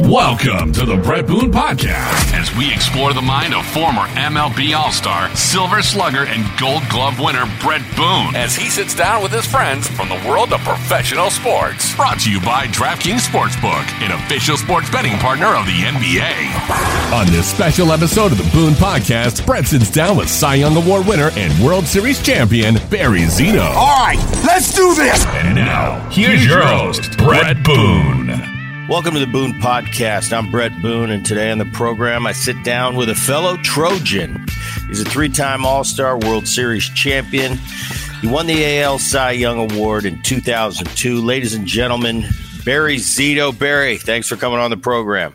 Welcome to the Bret Boone Podcast as we explore the mind of former MLB All Star, Silver Slugger, and Gold Glove winner Bret Boone as he sits down with his friends from the world of professional sports. Brought to you by DraftKings Sportsbook, an official sports betting partner of the NBA. On this special episode of the Boone Podcast, Bret sits down with Cy Young Award winner and World Series champion Barry Zito. All right, let's do this. And now, here's your host, Bret Boone. Welcome to the Boone Podcast. I'm Bret Boone, and today on the program, I sit down with a fellow Trojan. He's a three time All Star World Series champion. He won the AL Cy Young Award in 2002. Ladies and gentlemen, Barry Zito. Barry, thanks for coming on the program.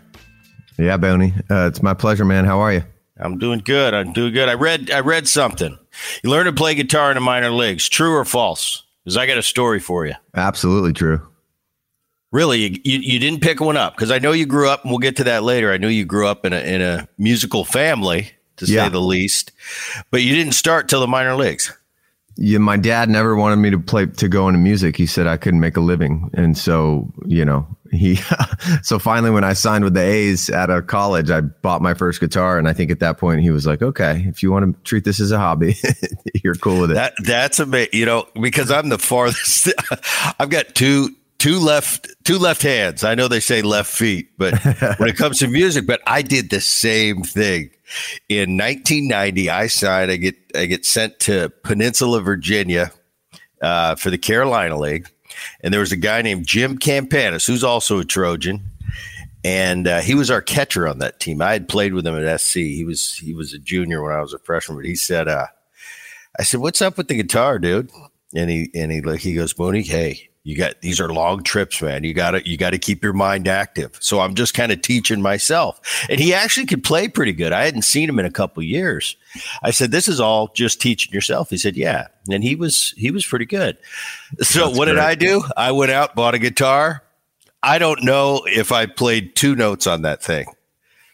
Yeah, Boney. Uh, it's my pleasure, man. How are you? I'm doing good. I'm doing good. I read I read something. You learned to play guitar in the minor leagues. True or false? Because I got a story for you. Absolutely true. Really, you, you didn't pick one up because I know you grew up, and we'll get to that later. I know you grew up in a in a musical family, to say yeah. the least, but you didn't start till the minor leagues. Yeah, my dad never wanted me to play to go into music. He said I couldn't make a living, and so you know he. so finally, when I signed with the A's at a college, I bought my first guitar, and I think at that point he was like, "Okay, if you want to treat this as a hobby, you're cool with it." That that's amazing, you know, because I'm the farthest. I've got two two left two left hands. I know they say left feet, but when it comes to music, but I did the same thing. In 1990, I signed. I get I get sent to Peninsula, Virginia, uh, for the Carolina League, and there was a guy named Jim Campanis who's also a Trojan, and uh, he was our catcher on that team. I had played with him at SC. He was he was a junior when I was a freshman, but he said, uh, "I said, what's up with the guitar, dude?" And he and he he goes, "Mooney, hey." You got these are long trips man. You gotta you gotta keep your mind active. So i'm just kind of teaching myself. And he actually could play pretty good. I hadn't seen him in a couple years. I said this is all just teaching yourself. He said yeah. And he was he was pretty good. So That's what great. did i do? I went out bought a guitar. I don't know if i played two notes on that thing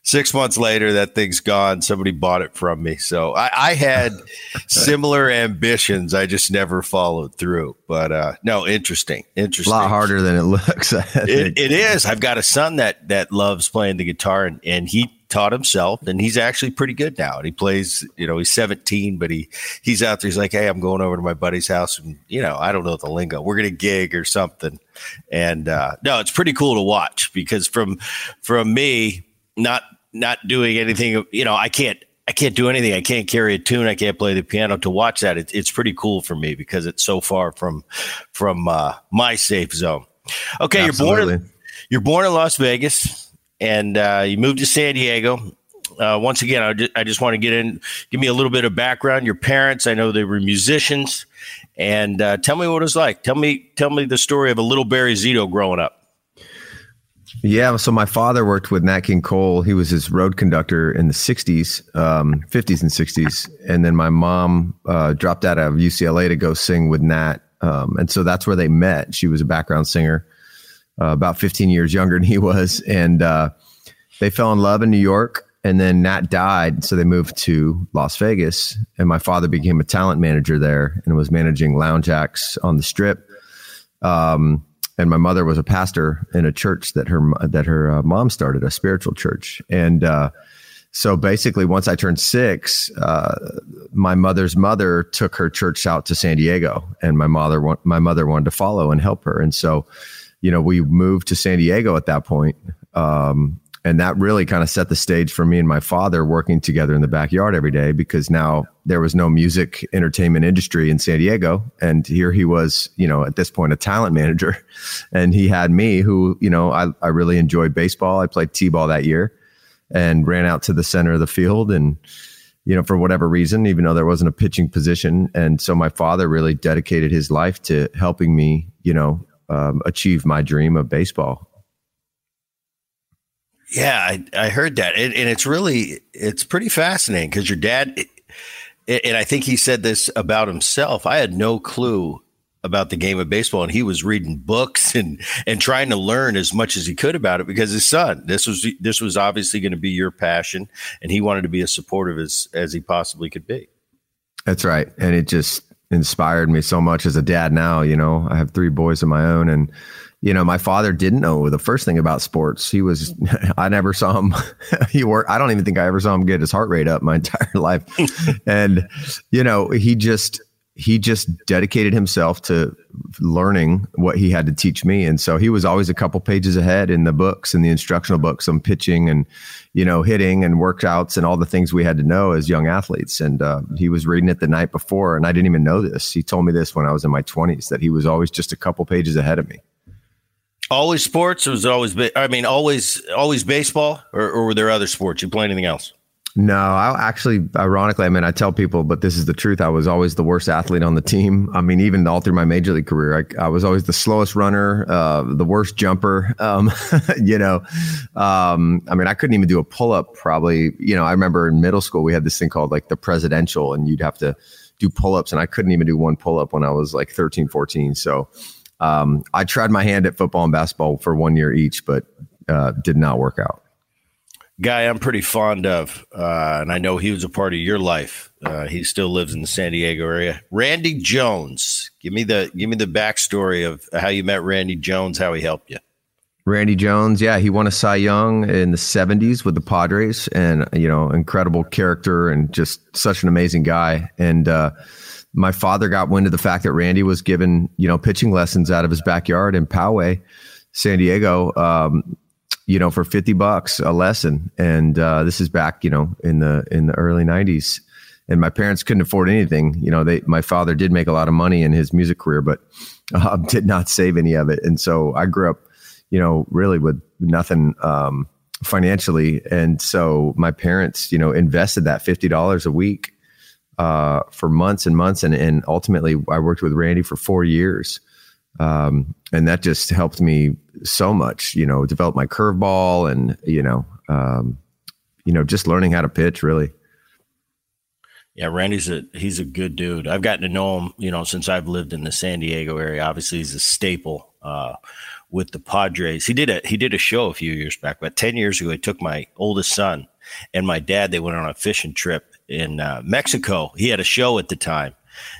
six months later, that thing's gone. Somebody bought it from me. So I, I had similar ambitions. I just never followed through. But uh, no, interesting. Interesting. A lot harder than it looks. it, it is. I've got a son that that loves playing the guitar, and, and he taught himself, and he's actually pretty good now. And he plays. You know, he's 17, but he he's out there. He's like, hey, I'm going over to my buddy's house, and you know, I don't know the lingo. We're gonna gig or something. And uh, no, it's pretty cool to watch because from from me not not doing anything. You know, I can't I can't do anything. I can't carry a tune. I can't play the piano. To watch that, it, it's pretty cool for me because it's so far from from uh, my safe zone. Okay, Absolutely. you're born in, you're born in Las Vegas, and uh, you moved to San Diego. Uh, once again, I just, I just want to get in, give me a little bit of background. Your parents, I know they were musicians, and uh, tell me what it was like. Tell me, tell me the story of a little Barry Zito growing up. Yeah, so my father worked with Nat King Cole. He was his road conductor in the '60s, um, '50s, and '60s, and then my mom uh, dropped out of UCLA to go sing with Nat, um, and so that's where they met. She was a background singer, uh, about 15 years younger than he was, and uh, they fell in love in New York. And then Nat died, so they moved to Las Vegas, and my father became a talent manager there and was managing lounge acts on the Strip. Um, and my mother was a pastor in a church that her that her uh, mom started, a spiritual church, and uh, so basically, once I turned six, uh, my mother's mother took her church out to San Diego, and my mother my mother wanted to follow and help her, and so you know we moved to San Diego at that point. Um, and that really kind of set the stage for me and my father working together in the backyard every day because now there was no music entertainment industry in San Diego. And here he was you know at this point a talent manager. And he had me who you know I, I really enjoyed baseball. I played t-ball that year and ran out to the center of the field. And you know for whatever reason even though there wasn't a pitching position. And so my father really dedicated his life to helping me you know um, achieve my dream of baseball yeah, I, I heard that, and, and, it's really it's pretty fascinating because your dad, and I think he said this about himself. I had no clue about the game of baseball, and he was reading books and and trying to learn as much as he could about it because his son. This was this was obviously going to be your passion, and he wanted to be as supportive as as he possibly could be. That's right, and it just inspired me so much as a dad. Now, you know, I have three boys of my own, and you know, my father didn't know the first thing about sports. He was, I never saw him. he worked. I don't even think I ever saw him get his heart rate up my entire life. and, you know, he just, he just dedicated himself to learning what he had to teach me and so he was always a couple pages ahead in the books and the instructional books on pitching and you know hitting and workouts and all the things we had to know as young athletes and uh, he was reading it the night before and i didn't even know this he told me this when i was in my 20s that he was always just a couple pages ahead of me always sports or was it always i mean always always baseball or, or were there other sports you play anything else no, I actually, ironically, I mean, I tell people, but this is the truth. I was always the worst athlete on the team. I mean, even all through my major league career, I, I was always the slowest runner, uh, the worst jumper. Um, you know, um, I mean, I couldn't even do a pull up. Probably, you know, I remember in middle school we had this thing called like the presidential, and you'd have to do pull ups, and I couldn't even do one pull up when I was like 13, 14. So um, I tried my hand at football and basketball for one year each, but uh, did not work out guy I'm pretty fond of, uh, and I know he was a part of your life. Uh, he still lives in the San Diego area. Randy Jones, give me the give me the backstory of how you met Randy Jones, how he helped you. Randy Jones, yeah, he won a Cy Young in the '70s with the Padres, and you know, incredible character and just such an amazing guy. And uh, my father got wind of the fact that Randy was given you know pitching lessons out of his backyard in Poway, San Diego. Um, you know, for 50 bucks a lesson. And uh, this is back, you know, in the in the early 90s. And my parents couldn't afford anything. You know, they my father did make a lot of money in his music career, but uh, did not save any of it. And so I grew up, you know, really with nothing um, financially. And so my parents, you know, invested that fifty dollars a week uh, for months and months, and and ultimately I worked with Randy for four years. Um, and that just helped me so much, you know, develop my curveball and, you know, um, you know, just learning how to pitch really. Yeah, Randy's a he's a good dude. I've gotten to know him, you know, since I've lived in the San Diego area. Obviously, he's a staple uh, with the Padres. He did a he did a show a few years back, but ten years ago, he took my oldest son and my dad. They went on a fishing trip in uh, Mexico. He had a show at the time,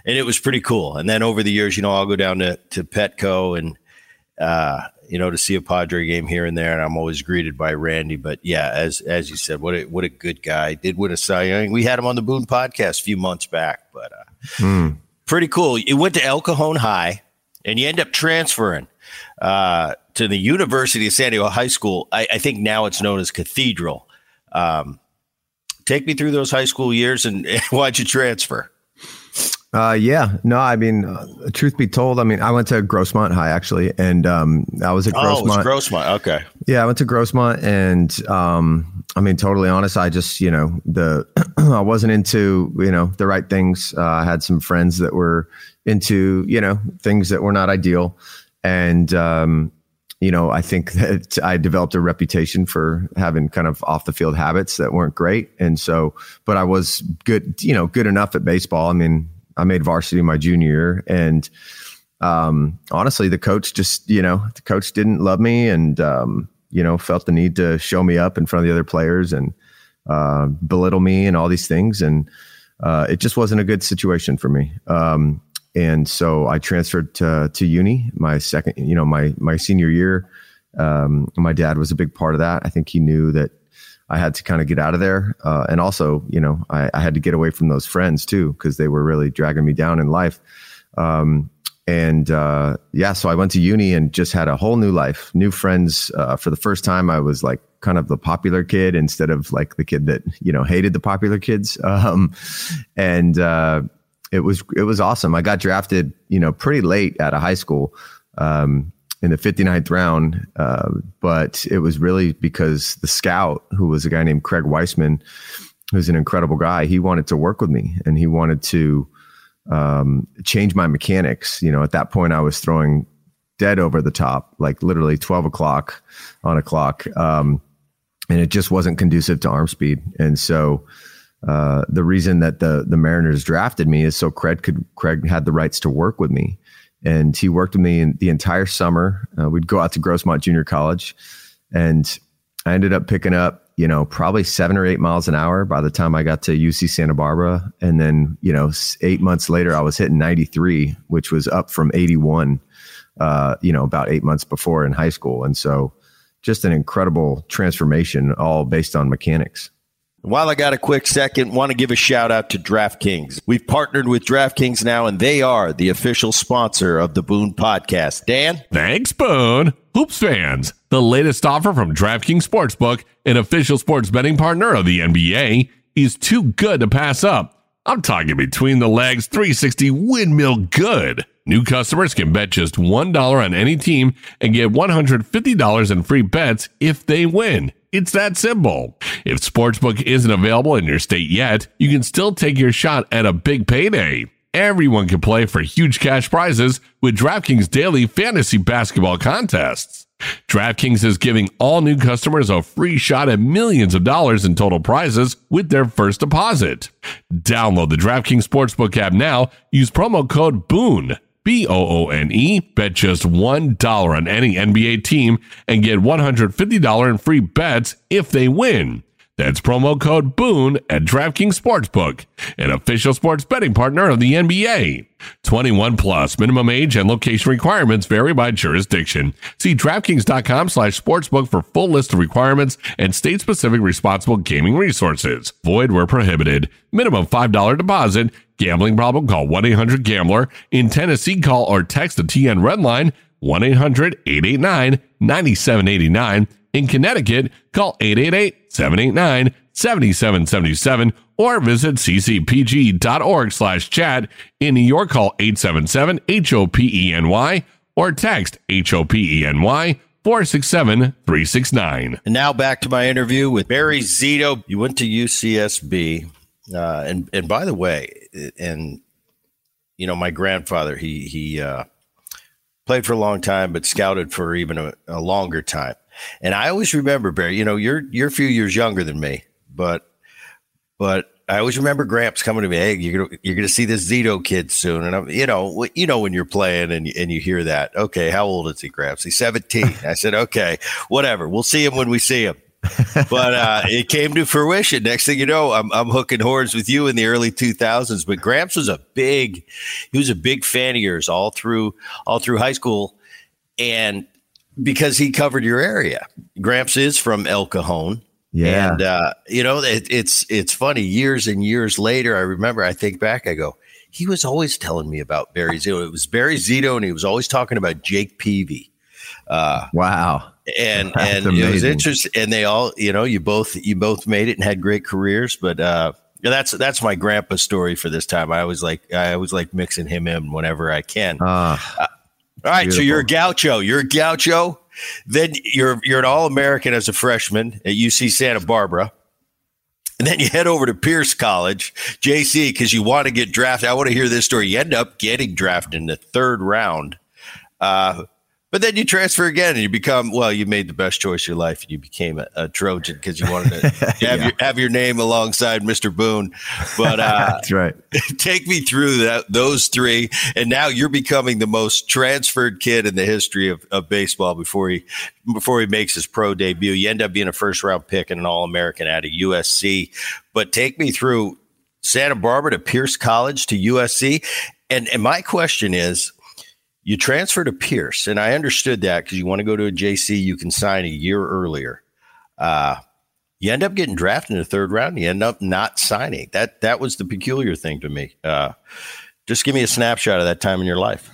and it was pretty cool. And then over the years, you know, I'll go down to to Petco and uh, you know to see a Padre game here and there, and I'm always greeted by Randy. But yeah, as as you said, what a what a good guy. Did win a Cy Young. We had him on the Boone podcast a few months back, but uh, hmm. pretty cool. You went to El Cajon High, and you end up transferring uh, to the University of San Diego High School. I, I think now it's known as Cathedral. Um, take me through those high school years and why'd you transfer? Uh, yeah, no, I mean, uh, truth be told, I mean, I went to Grossmont High actually, and um, I was at Grossmont. Oh, Grossmont, okay. Yeah, I went to Grossmont, and um, I mean, totally honest, I just, you know, the I wasn't into, you know, the right things. Uh, I had some friends that were into, you know, things that were not ideal, and um, you know, I think that I developed a reputation for having kind of off the field habits that weren't great. And so, but I was good, you know, good enough at baseball. I mean, I made varsity my junior year, and um, honestly, the coach just you know the coach didn't love me, and um, you know felt the need to show me up in front of the other players and uh, belittle me and all these things, and uh, it just wasn't a good situation for me. Um, and so I transferred to to uni my second, you know, my my senior year. Um, my dad was a big part of that. I think he knew that I had to kind of get out of there. Uh, and also, you know, I, I, had to get away from those friends too, because they were really dragging me down in life. Um, and uh, yeah, so I went to uni and just had a whole new life, new friends. Uh, for the first time, I was like kind of the popular kid instead of like the kid that you know hated the popular kids. Um, and uh, it was it was awesome. I got drafted, you know, pretty late out of high school. Um, in the 59th round. Uh, but it was really because the scout, who was a guy named Craig Weissman, who's an incredible guy, he wanted to work with me and he wanted to um, change my mechanics. You know, at that point, I was throwing dead over the top, like literally 12 o'clock on a clock. Um, and it just wasn't conducive to arm speed. And so, uh, the reason that the the Mariners drafted me is so Craig could Craig had the rights to work with me and he worked with me the entire summer. Uh, we'd go out to Grossmont Junior College, and I ended up picking up, you know, probably seven or eight miles an hour by the time I got to UC Santa Barbara, and then, you know, eight months later, I was hitting 93, which was up from 81 uh, you know, about eight months before in high school. And so just an incredible transformation, all based on mechanics. While I got a quick second, want to give a shout out to DraftKings. We've partnered with DraftKings now, and they are the official sponsor of the Boone podcast. Dan? Thanks, Boone. Hoops fans, the latest offer from DraftKings Sportsbook, an official sports betting partner of the NBA, is too good to pass up. I'm talking between the legs 360 windmill good. New customers can bet just $1 on any team and get $150 in free bets if they win. It's that simple. If Sportsbook isn't available in your state yet, you can still take your shot at a big payday. Everyone can play for huge cash prizes with DraftKings daily fantasy basketball contests. DraftKings is giving all new customers a free shot at millions of dollars in total prizes with their first deposit. Download the DraftKings Sportsbook app now. Use promo code BOONE B O O N E. Bet just $1 on any NBA team and get $150 in free bets if they win. That's promo code BOONE at DraftKings Sportsbook, an official sports betting partner of the NBA. 21 plus minimum age and location requirements vary by jurisdiction. See DraftKings.com slash sportsbook for full list of requirements and state specific responsible gaming resources. Void where prohibited. Minimum $5 deposit. Gambling problem? Call 1-800-GAMBLER. In Tennessee, call or text the TN Red Line 1-800-889-9789. In Connecticut, call 888-789-7777 or visit ccpg.org slash chat. In New York, call 877-HOPENY or text HOPENY 467 369. And now back to my interview with Barry Zito. You went to UCSB. Uh, and and by the way, and you know, my grandfather he he uh, played for a long time, but scouted for even a, a, longer time. And I always remember Barry. You know, you're you're a few years younger than me, but but I always remember Gramps coming to me, "Hey, you're gonna you're gonna see this Zito kid soon." And I'm, you know, you know when you're playing and and you hear that. Okay, how old is he, Gramps? He's 17. I said, "Okay, whatever. We'll see him when we see him." But uh, it came to fruition. Next thing you know, I'm, I'm hooking horns with you in the early 2000s. But Gramps was a big, he was a big fan of yours all through all through high school, and because he covered your area. Gramps is from El Cajon. Yeah, and uh, you know it, it's it's funny. Years and years later, I remember. I think back. I go, he was always telling me about Barry Zito. It was Barry Zito, and he was always talking about Jake Peavy. Uh, wow and and amazing. it was interesting. And they all, you know, you both you both made it and had great careers. But uh, that's that's my grandpa story for this time. I was like I was like mixing him in whenever I can. Uh, uh, all right, beautiful. so you're a gaucho. You're a gaucho. Then you're you're an All American as a freshman at UC Santa Barbara. And then you head over to Pierce College, JC, because you want to get drafted. I want to hear this story. You end up getting drafted in the third round. Uh, but then you transfer again and you become well. You made the best choice of your life. and You became a, a Trojan because you wanted to have yeah. your have your name alongside Mr. Boone. But uh, that's right. Take me through that those three, and now you're becoming the most transferred kid in the history of, of baseball before he before he makes his pro debut. You end up being a first round pick and an All American out of USC. But take me through Santa Barbara to Pierce College to USC, and and my question is you transfer to Pierce, and I understood that because you want to go to a JC, you can sign a year earlier. Uh, you end up getting drafted in the third round. You end up not signing. That that was the peculiar thing to me. Uh, just give me a snapshot of that time in your life.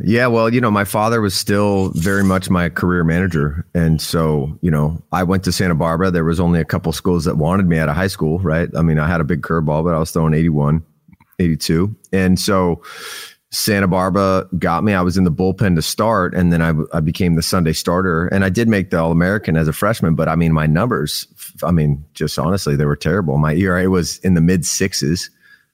Yeah, well, you know, my father was still very much my career manager. And so, you know, I went to Santa Barbara. There was only a couple schools that wanted me out of high school, right? I mean, I had a big curveball, but I was throwing 81, 82. And so, Santa Barbara got me. I was in the bullpen to start, and then I, I became the Sunday starter. And I did make the All American as a freshman, but I mean, my numbers, I mean, just honestly, they were terrible. My ERA was in the mid sixes.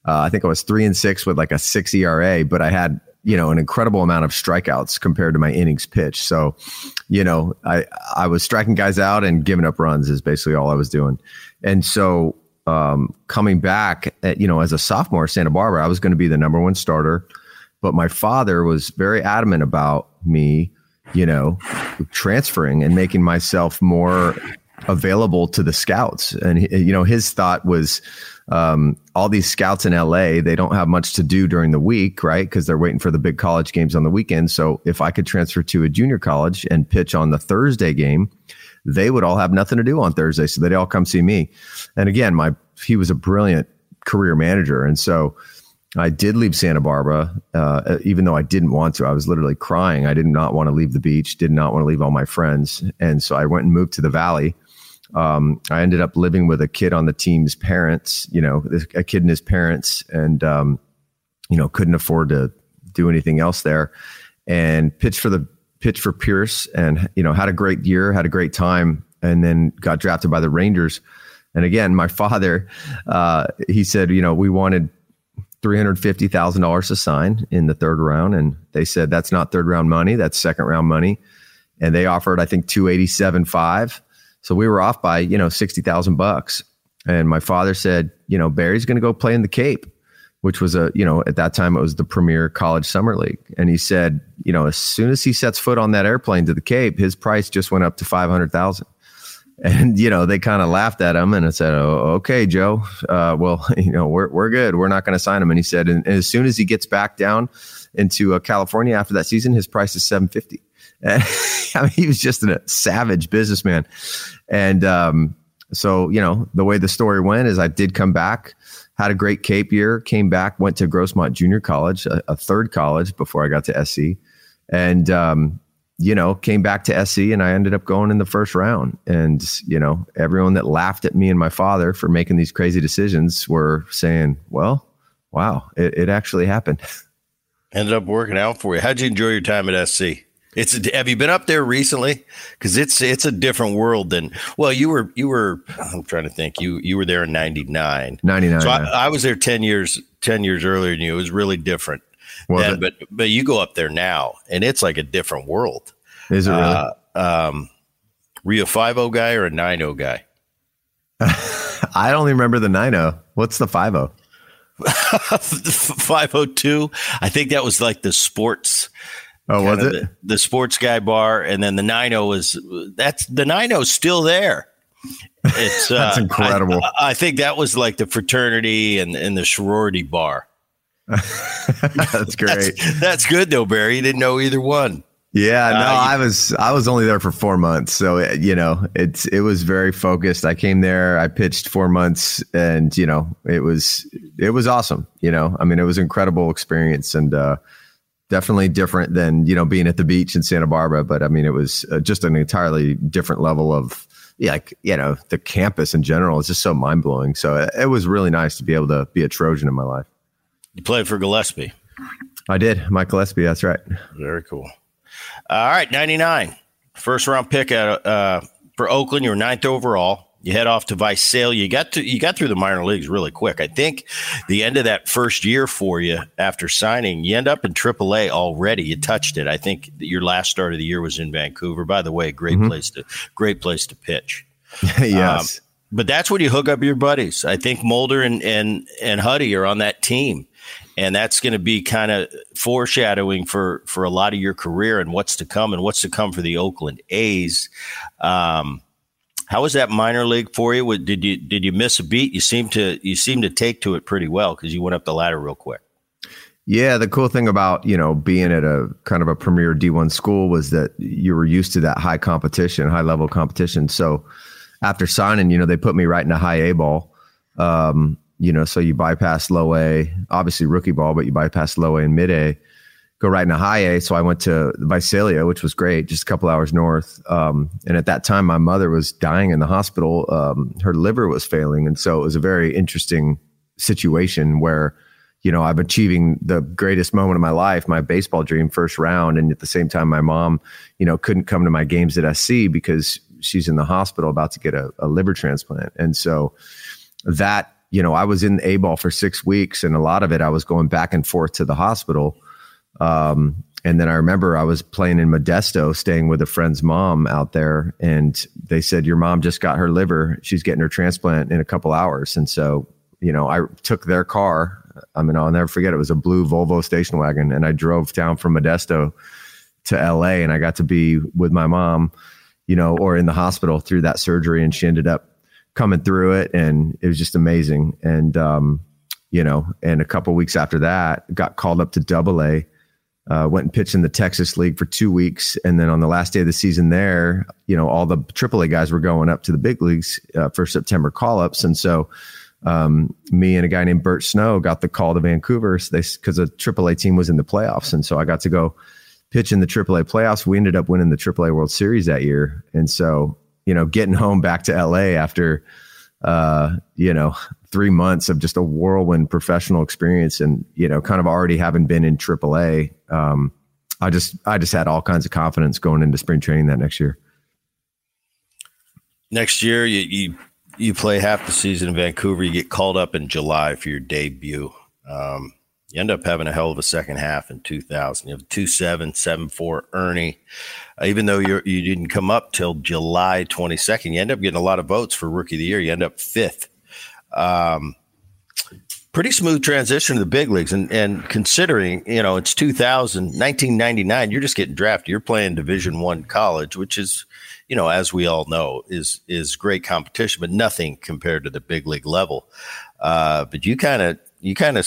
Uh, I think I was three and six with like a six ERA, but I had, you know, an incredible amount of strikeouts compared to my innings pitched. So, you know, I, I was striking guys out and giving up runs is basically all I was doing. And so, um, coming back at, you know, as a sophomore Santa Barbara, I was going to be the number one starter. But my father was very adamant about me, you know, transferring and making myself more available to the scouts. And, you know, his thought was, um, all these scouts in LA, they don't have much to do during the week, right? Because they're waiting for the big college games on the weekend. So if I could transfer to a junior college and pitch on the Thursday game, they would all have nothing to do on Thursday. So they'd all come see me. And again, my he was a brilliant career manager. And so I did leave Santa Barbara, uh, even though I didn't want to. I was literally crying. I did not want to leave the beach, did not want to leave all my friends. And so I went and moved to the valley um, I ended up living with a kid on the team's parents, you know, a kid and his parents, and um, you know, couldn't afford to do anything else there, and pitched for the pitch for Pierce, and you know, had a great year, had a great time, and then got drafted by the Rangers. And again, my father, uh, he said, you know, we wanted three hundred fifty thousand dollars to sign in the third round, and they said that's not third round money, that's second round money, and they offered I think two eighty seven five so we were off by, you know, 60,000 bucks. And my father said, you know, Barry's going to go play in the Cape, which was a, you know, at that time it was the premier college summer league. And he said, you know, as soon as he sets foot on that airplane to the Cape, his price just went up to 500,000. And, you know, they kind of laughed at him and I said, oh, okay, Joe, uh, well, you know, we're, we're good. We're not going to sign him. And he said, and, as soon as he gets back down into uh, California after that season, his price is 750. I mean, he was just a savage businessman. And um, so, you know, the way the story went is I did come back, had a great Cape year, came back, went to Grossmont Junior College, a, a third college before I got to SC. And, um, you know, came back to SC and I ended up going in the first round. And, you know, everyone that laughed at me and my father for making these crazy decisions were saying, well, wow, it, it actually happened. Ended up working out for you. How'd you enjoy your time at SC? It's have you been up there recently? Because it's it's a different world than well you were you were I'm trying to think you you were there in '99. '99. So yeah. I, I, was there ten years ten years earlier than you. It was really different. But but you go up there now and it's like a different world. Is it really? Uh, um, were you a five zero guy or a nine zero guy? I only remember the nine zero. What's the five zero? 502 i think that was like the sports Oh, was it the, the, sports guy bar, and then the 90 was that's the 90 still there. It's that's uh, incredible. I, I, think that was like the fraternity and and the sorority bar. that's great. That's, that's, good though, Barry. You didn't know either one. Yeah, no, uh, I was I was only there for four months, so it, you know it's it was very focused. I came there, I pitched four months, and you know it was it was awesome. You know, I mean, it was incredible experience, and uh, definitely different than you know being at the beach in Santa Barbara. But I mean, it was uh, just an entirely different level of like you know the campus in general is just so mind blowing. So it, it, was really nice to be able to be a Trojan in my life. You played for Gillespie. I did, Mike Gillespie. That's right. Very cool. All right, ninety nine, first round pick at, uh, for Oakland. You were ninth overall. You head off to Visalia. You got to you got through the minor leagues really quick. I think the end of that first year for you after signing, you end up in AAA already. You touched it. I think your last start of the year was in Vancouver. By the way, great mm-hmm. place to great place to pitch. yes. Um, but that's when you hook up your buddies. I think Mulder and and and Huddy are on that team, and that's going to be kind of foreshadowing for for a lot of your career and what's to come and what's to come for the Oakland A's. Um, how was that minor league for you? Did you did you miss a beat? You seem to you seem to take to it pretty well because you went up the ladder real quick. Yeah, the cool thing about you know being at a kind of a premier D one school was that you were used to that high competition, high level competition. So after signing, you know they put me right in a high A ball. Um, you know, so you bypass low A, obviously rookie ball, but you bypass low A and mid A go right into high A. So I went to Visalia, which was great, just a couple hours north. Um, and at that time, my mother was dying in the hospital. Um, her liver was failing. And so it was a very interesting situation where, you know, I'm achieving the greatest moment of my life, my baseball dream first round. And at the same time, my mom, you know, couldn't come to my games at SC because she's in the hospital about to get a, a liver transplant. And so that, you know, I was in A ball for six weeks and a lot of it, I was going back and forth to the hospital um, and then I remember I was playing in Modesto, staying with a friend's mom out there, and they said, Your mom just got her liver. She's getting her transplant in a couple hours. And so, you know, I took their car. I mean, I'll never forget it was a blue Volvo station wagon, and I drove down from Modesto to LA, and I got to be with my mom you know, or in the hospital through that surgery, and she ended up coming through it, and it was just amazing. And um, you know, and a couple weeks after that, got called up to Double A. Uh, went and pitched in the Texas League for two weeks, and then on the last day of the season, there, you know, all the AAA guys were going up to the big leagues uh, for September call ups, and so um, me and a guy named Bert Snow got the call to Vancouver because a AAA team was in the playoffs, and so I got to go pitch in the AAA playoffs. We ended up winning the AAA World Series that year, and so you know, getting home back to LA after uh, you know three months of just a whirlwind professional experience, and you know, kind of already having been in AAA, um, I just I just had all kinds of confidence going into spring training that next year. Next year, you, you you play half the season in Vancouver. You get called up in July for your debut. Um, you end up having a hell of a second half in 2000. You have two seven, seven four Ernie. Uh, even though you you didn't come up till July 22nd, you end up getting a lot of votes for Rookie of the Year. You end up fifth. Um, pretty smooth transition to the big leagues, and and considering you know it's 2000, 1999, you're just getting drafted. You're playing Division One college, which is you know, as we all know, is is great competition, but nothing compared to the big league level. Uh, but you kind of you kind of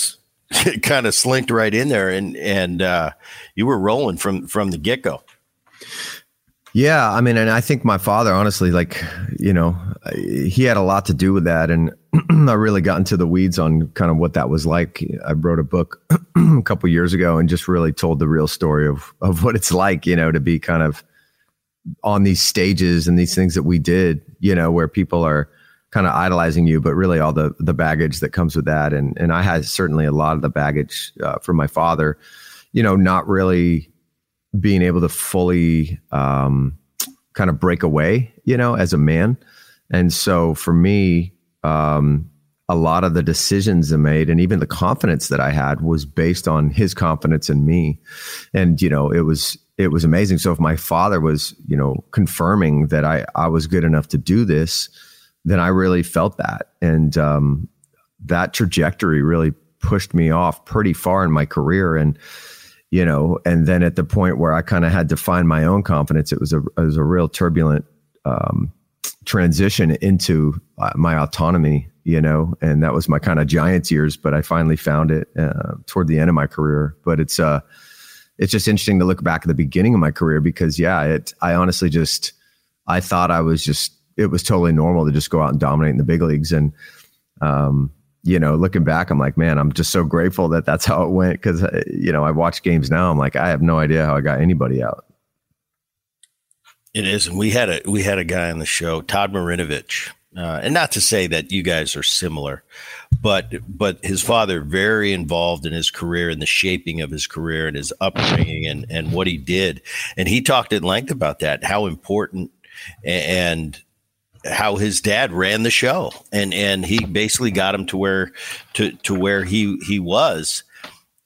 kind of slinked right in there, and and uh, you were rolling from from the get go. Yeah, I mean, and I think my father, honestly, like you know, he had a lot to do with that, and I really got into the weeds on kind of what that was like. I wrote a book a couple years ago and just really told the real story of of what it's like, you know, to be kind of on these stages and these things that we did, you know, where people are kind of idolizing you, but really all the the baggage that comes with that. And and I had certainly a lot of the baggage uh, from my father, you know, not really being able to fully um, kind of break away, you know, as a man. And so for me, um, a lot of the decisions I made and even the confidence that I had was based on his confidence in me. And, you know, it was it was amazing. So if my father was, you know, confirming that I I was good enough to do this, then I really felt that, and um, that trajectory really pushed me off pretty far in my career, and you know, and then at the point where I kind of had to find my own confidence, it was a it was a real turbulent um, transition into uh, my autonomy, you know, and that was my kind of giants years. But I finally found it uh, toward the end of my career. But it's uh it's just interesting to look back at the beginning of my career because yeah, it I honestly just I thought I was just it was totally normal to just go out and dominate in the big leagues and um you know, looking back, I'm like, man, I'm just so grateful that that's how it went. Because uh, you know, I watch games now. I'm like, I have no idea how I got anybody out. It is, and we had a we had a guy on the show, Todd Marinovich, uh, and not to say that you guys are similar, but but his father very involved in his career and the shaping of his career and his upbringing and and what he did, and he talked at length about that, how important and how his dad ran the show, and and he basically got him to where to to where he he was,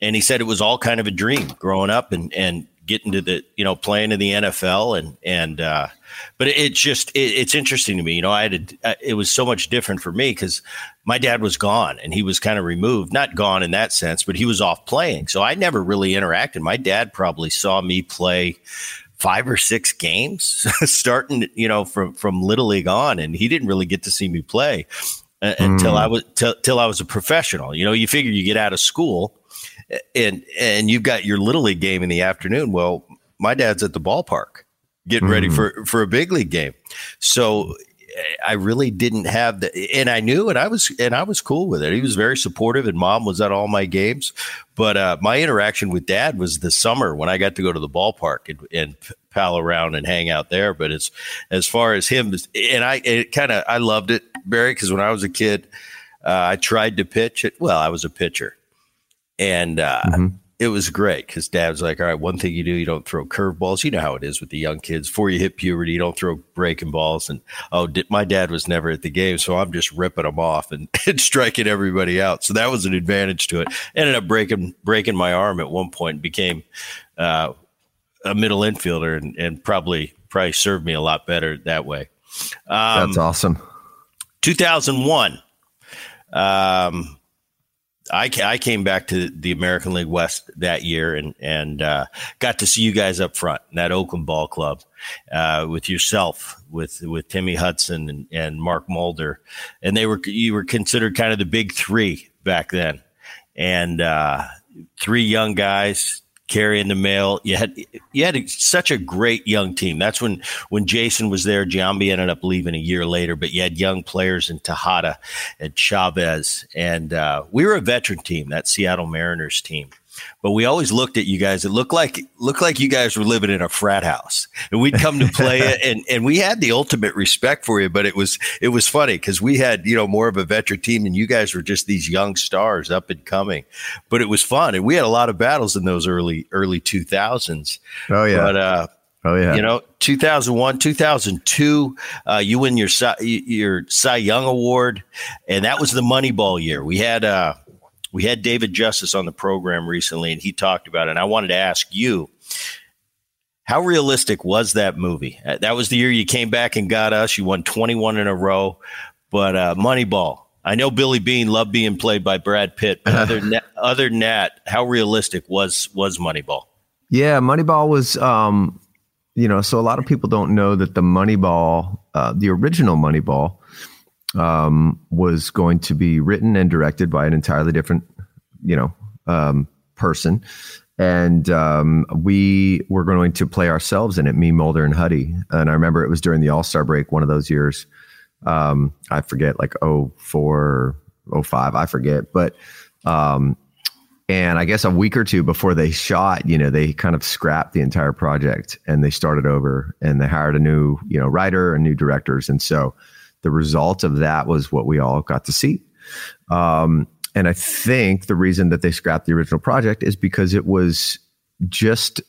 and he said it was all kind of a dream growing up and and getting to the you know playing in the NFL and and uh, but it's it just it, it's interesting to me. You know, I had a, it was so much different for me because my dad was gone and he was kind of removed, not gone in that sense, but he was off playing. So I never really interacted. My dad probably saw me play five or six games starting, you know, from from little league on, and he didn't really get to see me play uh, mm. until I was t- till I was a professional. You know, you figure you get out of school and and you've got your little league game in the afternoon. Well, my dad's at the ballpark getting mm. ready hmm. for for a big league game. So I really didn't have the, and I knew, and I was, and I was cool with it. He was very supportive, and mom was at all my games. But uh, my interaction with dad was the summer when I got to go to the ballpark and, and pal around and hang out there. But as as far as him, and I, it kind of, I loved it, Barry, because when I was a kid, uh, I tried to pitch it. Well, I was a pitcher, and uh, mm-hmm it was great because dad's like, all right, one thing you do, you don't throw curveballs. You know how it is with the young kids. Before you hit puberty, you don't throw breaking balls. And oh, my dad was never at the game, so I'm just ripping them off and, and striking everybody out. So that was an advantage to it. Ended up breaking breaking my arm at one point. Became uh, a middle infielder and, and probably probably served me a lot better that way. Um, That's awesome. 2001. Um, I, I came back to the American League West that year and and uh, got to see you guys up front in that Oakland Ball Club uh, with yourself, with with Timmy Hudson and, and Mark Mulder, and they were you were considered kind of the big three back then, and uh, three young guys carrying the mail. You had you had such a great young team. That's when when Jason was there. Giambi ended up leaving a year later, but you had young players in Tejada and Chavez, and uh, we were a veteran team. That Seattle Mariners team, but we always looked at you guys. It looked like looked like you guys were living in a frat house, and we'd come to play it, and and we had the ultimate respect for you. But it was it was funny because we had you know more of a veteran team, and you guys were just these young stars up and coming. But it was fun, and we had a lot of battles in those early early two thousands. Oh yeah, but uh, Oh yeah. You know, 2001, 2002, uh, you win your Cy, your Cy Young award, and that was the Moneyball year. We had uh, we had David Justice on the program recently, and he talked about it. And I wanted to ask you, how realistic was that movie? Uh, that was the year you came back and got us. You won 21 in a row, but uh, Moneyball. I know Billy Beane loved being played by Brad Pitt, but other than that, other than that, how realistic was was Moneyball? Yeah, Moneyball was. Um, you know, so a lot of people don't know that the Moneyball, uh, the original Moneyball, um, was going to be written and directed by an entirely different, you know, um, person. And um, we were going to play ourselves in it, me, Mulder, and Huddy. And I remember it was during the All Star break, one of those years. Um, I forget, like 04, 05, I forget. But, um, and I guess a week or two before they shot, you know, they kind of scrapped the entire project and they started over and they hired a new, you know, writer and new directors. And so, the result of that was what we all got to see. Um, and I think the reason that they scrapped the original project is because it was just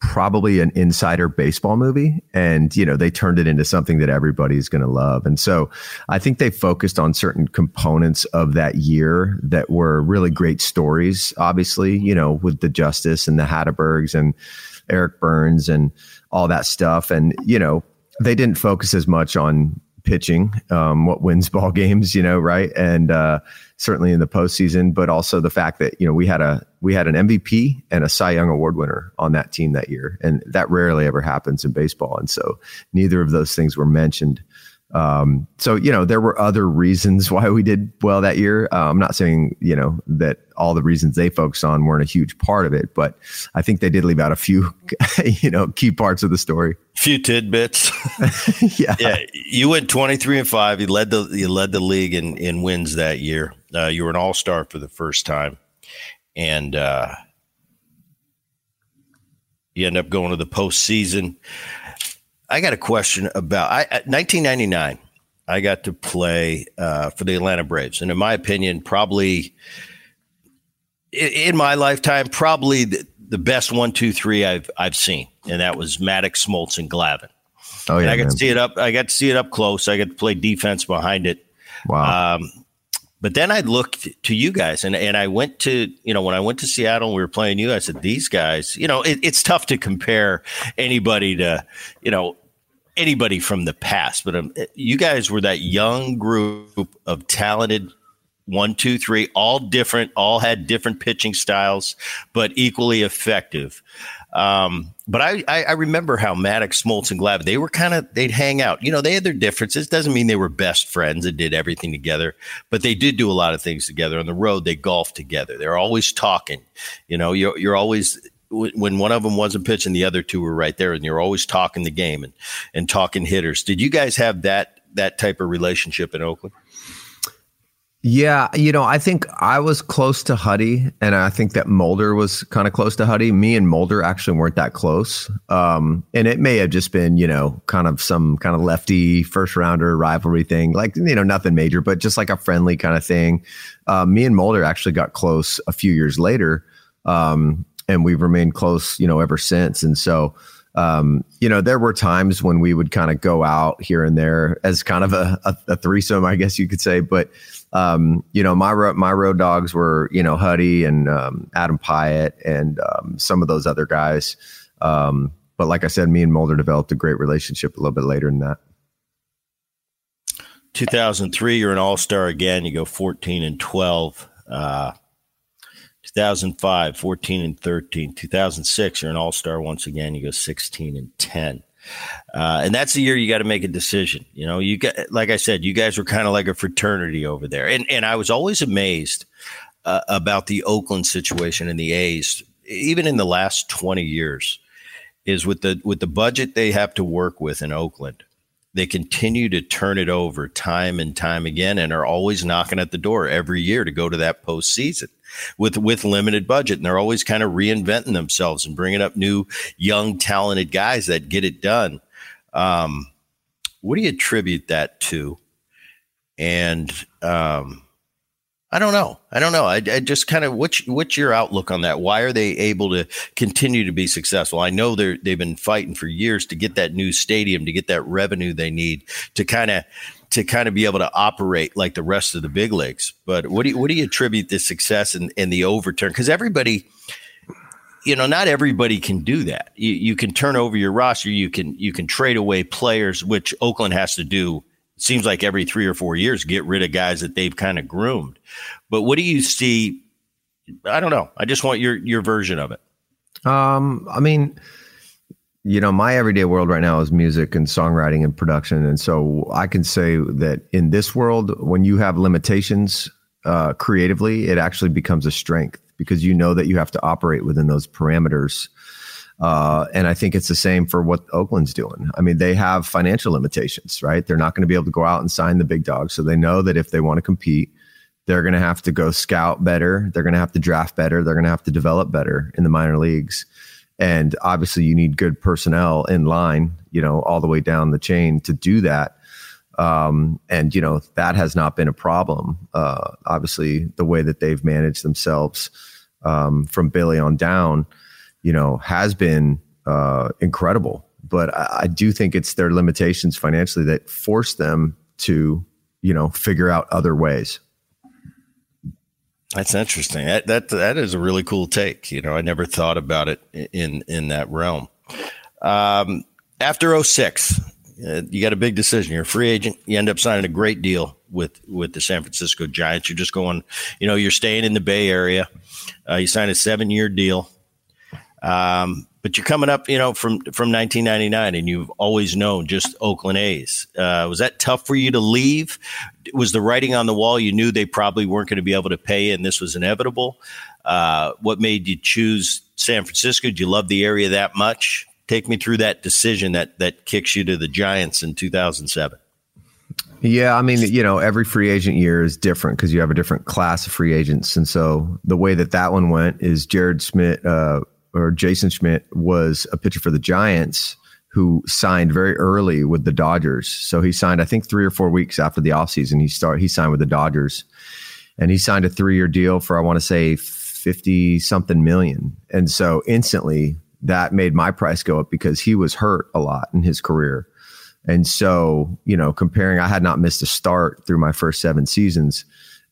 probably an insider baseball movie. And you know they turned it into something that everybody's going to love. And so i think they focused on certain components of that year that were really great stories obviously you know with the justice and the hattebergs and eric burns and all that stuff. And you know they didn't focus as much on pitching, um, what wins ball games, you know, right? And uh, certainly in the postseason, but also the fact that you know we had a we had an MVP and a Cy Young Award winner on that team that year, and that rarely ever happens in baseball. And so neither of those things were mentioned um, so you know there were other reasons why we did well that year. Uh, I'm not saying you know that all the reasons they focused on weren't a huge part of it, but I think they did leave out a few you know key parts of the story. Few tidbits. yeah, yeah. You went 23 and five. You led the you led the league in in wins that year. Uh, you were an all star for the first time, and uh, you end up going to the postseason. I got a question about I, 1999. I got to play uh, for the Atlanta Braves, and in my opinion, probably in, my lifetime, probably the, the, best one, two, three I've I've seen, and that was Maddux, Smoltz, and Glavine. Oh yeah, and I got man. to see it up. I got to see it up close. I got to play defense behind it. Wow. Um, but then I looked to you guys, and, and I went to you know when I went to Seattle, and we were playing you. I said these guys, you know, it, it's tough to compare anybody to you know anybody from the past, but um, you guys were that young group of talented one, two, three, all different, all had different pitching styles, but equally effective. Um, but I, I, I, remember how Maddux, Smoltz, and Glavine, they were kind of, they'd hang out. You know, they had their differences. Doesn't mean they were best friends and did everything together, but they did do a lot of things together. On the road, they golfed together. They're always talking. You know, you're, you're always, when one of them wasn't pitching, the other two were right there, and you're always talking the game and and talking hitters. Did you guys have that that type of relationship in Oakland? Yeah, you know, I think I was close to Huddy, and I think that Mulder was kind of close to Huddy. Me and Mulder actually weren't that close, um, and it may have just been, you know, kind of some kind of lefty first rounder rivalry thing, like you know, nothing major, but just like a friendly kind of thing. Uh, me and Mulder actually got close a few years later. Um, and we've remained close, you know, ever since. And so, um, you know, there were times when we would kind of go out here and there as kind of a, a, a threesome, I guess you could say. But um, you know, my my road dogs were you know Huddy and um, Adam Piatt and um, some of those other guys. Um, but like I said, me and Mulder developed a great relationship a little bit later than that. 2003, you're an All Star again. You go 14 and 12. Uh, 2005, 14 and 13. 2006, you're an all star once again. You go 16 and 10. Uh, and that's the year you got to make a decision. You know, you got, like I said, you guys were kind of like a fraternity over there. And, and I was always amazed uh, about the Oakland situation and the A's, even in the last 20 years, is with the, with the budget they have to work with in Oakland they continue to turn it over time and time again and are always knocking at the door every year to go to that postseason with with limited budget and they're always kind of reinventing themselves and bringing up new young talented guys that get it done um, what do you attribute that to and um, I don't know. I don't know. I, I just kind of what's what's your outlook on that? Why are they able to continue to be successful? I know they're they've been fighting for years to get that new stadium, to get that revenue they need to kind of to kind of be able to operate like the rest of the big leagues. But what do you, what do you attribute the success and, the overturn? Because everybody, you know, not everybody can do that. You, you can turn over your roster. You can you can trade away players, which Oakland has to do seems like every three or four years get rid of guys that they've kind of groomed. But what do you see? I don't know. I just want your your version of it. Um, I mean, you know, my everyday world right now is music and songwriting and production, and so I can say that in this world, when you have limitations uh, creatively, it actually becomes a strength because you know that you have to operate within those parameters uh, and I think it's the same for what Oakland's doing. I mean, they have financial limitations, right? They're not going to be able to go out and sign the big dogs. So they know that if they want to compete, they're going to have to go scout better. They're going to have to draft better. They're going to have to develop better in the minor leagues. And obviously, you need good personnel in line, you know, all the way down the chain to do that. Um, and, you know, that has not been a problem. Uh, obviously, the way that they've managed themselves um, from Billy on down you know, has been uh, incredible. But I, I do think it's their limitations financially that force them to, you know, figure out other ways. That's interesting. That, that that is a really cool take. You know, I never thought about it in in that realm. Um, after 06, uh, you got a big decision. You're a free agent. You end up signing a great deal with with the San Francisco Giants. You're just going, you know, you're staying in the Bay Area. Uh, you signed a seven year deal. Um, but you're coming up, you know, from from 1999, and you've always known just Oakland A's. Uh, was that tough for you to leave? Was the writing on the wall? You knew they probably weren't going to be able to pay, and this was inevitable. Uh, what made you choose San Francisco? Do you love the area that much? Take me through that decision that that kicks you to the Giants in 2007. Yeah, I mean, you know, every free agent year is different because you have a different class of free agents, and so the way that that one went is Jared Schmidt uh, or Jason Schmidt was a pitcher for the Giants who signed very early with the Dodgers. So he signed, I think, three or four weeks after the offseason. He started he signed with the Dodgers. And he signed a three year deal for I want to say 50 something million. And so instantly that made my price go up because he was hurt a lot in his career. And so, you know, comparing, I had not missed a start through my first seven seasons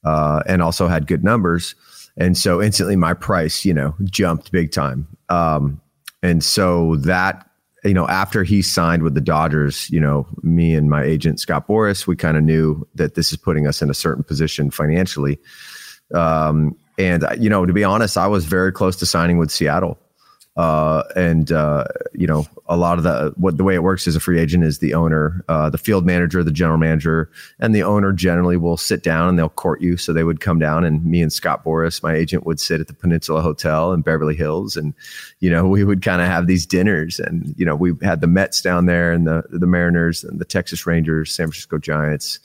uh, and also had good numbers. And so instantly my price, you know, jumped big time. Um, and so that, you know, after he signed with the Dodgers, you know, me and my agent, Scott Boras we kind of knew that this is putting us in a certain position financially. Um, and, you know, to be honest, I was very close to signing with Seattle. Uh, and uh, you know, a lot of the what the way it works as a free agent is the owner, uh, the field manager, the general manager, and the owner generally will sit down and they'll court you. So they would come down, and me and Scott Boras, my agent, would sit at the Peninsula Hotel in Beverly Hills, and you know, we would kind of have these dinners, and you know, we had the Mets down there, and the the Mariners, and the Texas Rangers, San Francisco Giants.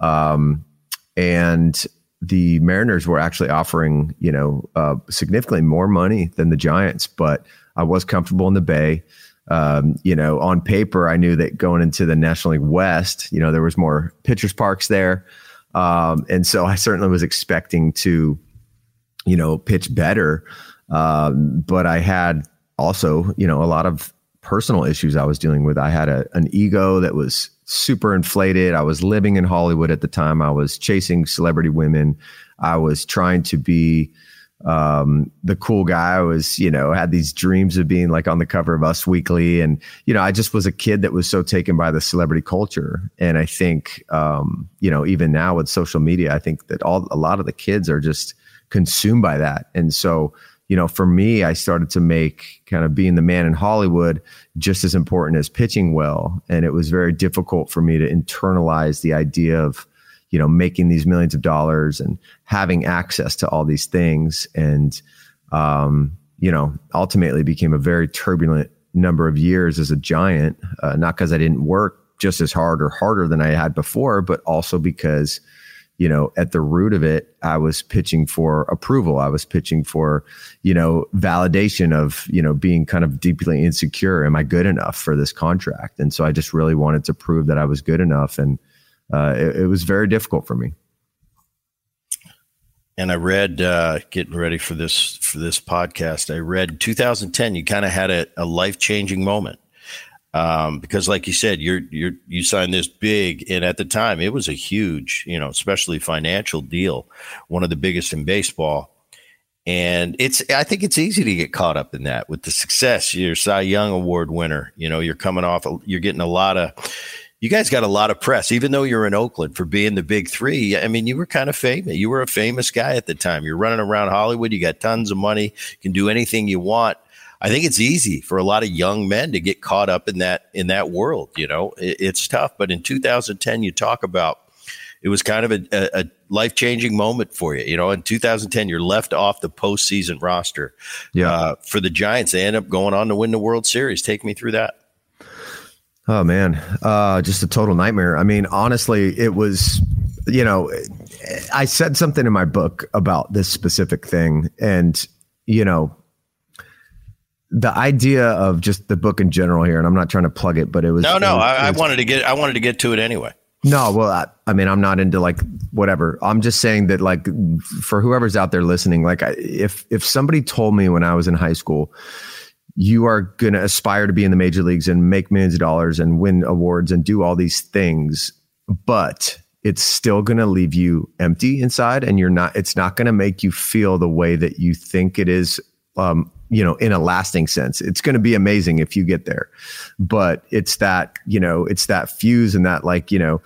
Um, and the Mariners were actually offering, you know, uh, significantly more money than the Giants, but I was comfortable in the Bay. Um, you know, on paper, I knew that going into the National League West, you know, there was more pitchers parks there, um, and so I certainly was expecting to, you know, pitch better. Um, but I had also, you know, a lot of personal issues I was dealing with. I had a, an ego that was super inflated. I was living in Hollywood at the time. I was chasing celebrity women. I was trying to be um, the cool guy. I was, you know, had these dreams of being like on the cover of Us Weekly. And, you know, I just was a kid that was so taken by the celebrity culture. And I think, um, you know, even now with social media, I think that all, a lot of the kids are just consumed by that. And so, you know, for me, I started to make kind of being the man in Hollywood just as important as pitching well. And it was very difficult for me to internalize the idea of, you know, making these millions of dollars and having access to all these things. And, um, you know, ultimately became a very turbulent number of years as a giant, uh, not because I didn't work just as hard or harder than I had before, but also because you know, at the root of it, I was pitching for approval. I was pitching for, you know, validation of, you know, being kind of deeply insecure. Am I good enough for this contract? And so I just really wanted to prove that I was good enough. And uh, it, it, was very difficult for me. And I read, uh, getting ready for this for this podcast, I read 2010. You kind of had a, a life changing moment um, because like you said, you're you're you signed this big, and at the time it was a huge, you know, especially financial deal, one of the biggest in baseball. And it's I think it's easy to get caught up in that with the success. You're Cy Young Award winner. You know, you're coming off. You're getting a lot of. You guys got a lot of press, even though you're in Oakland for being the big three. I mean, you were kind of famous. You were a famous guy at the time. You're running around Hollywood. You got tons of money. You can do anything you want I think it's easy for a lot of young men to get caught up in that in that world. You know, it, it's tough. But in 2010, you talk about it was kind of a, a, a life changing moment for you. You know, in 2010, you're left off the postseason roster. Yeah. Uh, for the Giants, they end up going on to win the World Series. Take me through that. Oh man, uh, just a total nightmare. I mean, honestly, it was. You know, I said something in my book about this specific thing, and you know, the idea of just the book in general here, and I'm not trying to plug it, but it was no, no. Was, I, I, wanted to get I wanted to get to it anyway. No, well, I, I, mean, I'm not into like whatever. I'm just saying that like for whoever's out there listening, like if if somebody told me when I was in high school, you are going to aspire to be in the major leagues and make millions of dollars and win awards and do all these things, but it's still going to leave you empty inside and you're not it's not going to make you feel the way that you think it is um, you know, in a lasting sense. It's going to be amazing if you get there. But it's that, you know, it's that fuse and that like, you know,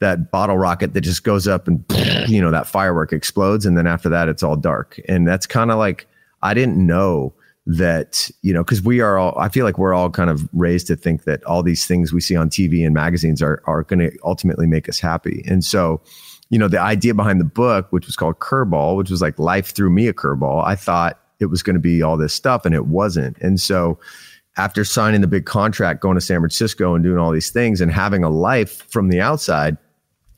that bottle rocket that just goes up and you know, that firework explodes and then after that it's all dark. And that's kind of like I didn't know that, you know, cuz we are all I feel like we're all kind of raised to think that all these things we see on TV and magazines are are going to ultimately make us happy. And so you know, the idea behind the book, which was called Curveball, which was like life threw me a curveball. I thought it was going to be all this stuff and it wasn't. And so after signing the big contract, going to San Francisco and doing all these things and having a life from the outside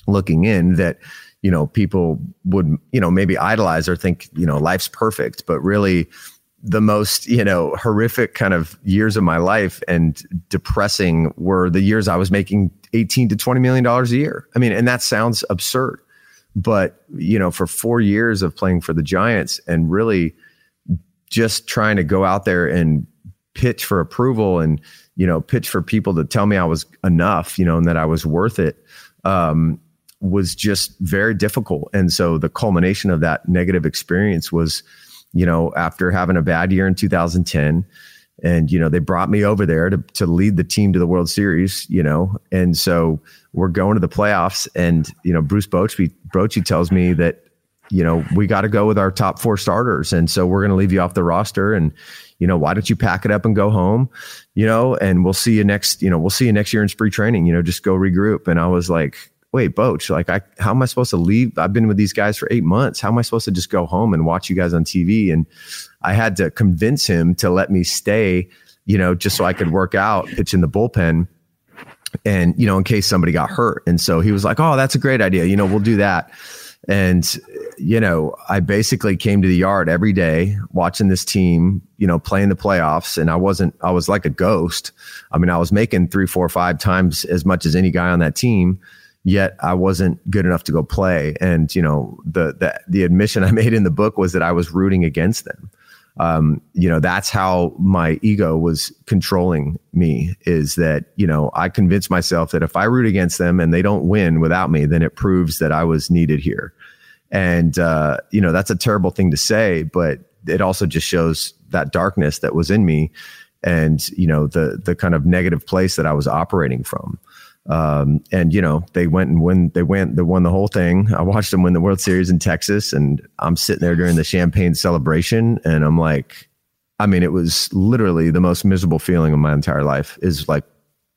looking in that, you know, people would, you know, maybe idolize or think, you know, life's perfect, but really the most, you know, horrific kind of years of my life and depressing were the years I was making 18 to 20 million dollars a year. I mean, and that sounds absurd, but you know, for 4 years of playing for the Giants and really just trying to go out there and pitch for approval and you know pitch for people to tell me I was enough, you know, and that I was worth it. Um, was just very difficult. And so the culmination of that negative experience was, you know, after having a bad year in 2010, and you know they brought me over there to to lead the team to the World Series, you know, and so we're going to the playoffs, and you know Bruce Bochy Bochy tells me that you know, we got to go with our top four starters. And so we're going to leave you off the roster. And, you know, why don't you pack it up and go home, you know, and we'll see you next, you know, we'll see you next year in spring training, you know, just go regroup. And I was like, wait, Boch, like, I, how am I supposed to leave? I've been with these guys for eight months. How am I supposed to just go home and watch you guys on TV? And I had to convince him to let me stay, you know, just so I could work out, pitch in the bullpen and, you know, in case somebody got hurt. And so he was like, oh, that's a great idea. You know, we'll do that. And, you know, I basically came to the yard every day watching this team, you know, playing the playoffs. And I wasn't, I was like a ghost. I mean, I was making three, four, five times as much as any guy on that team. Yet I wasn't good enough to go play. And, you know, the, the, the admission I made in the book was that I was rooting against them. Um, you know, that's how my ego was controlling me is that, you know, I convinced myself that if I root against them and they don't win without me, then it proves that I was needed here. And, uh, you know, that's a terrible thing to say, but it also just shows that darkness that was in me and, you know, the, the kind of negative place that I was operating from. Um, and you know they went and win. They went. They won the whole thing. I watched them win the World Series in Texas, and I'm sitting there during the champagne celebration, and I'm like, I mean, it was literally the most miserable feeling of my entire life. Is like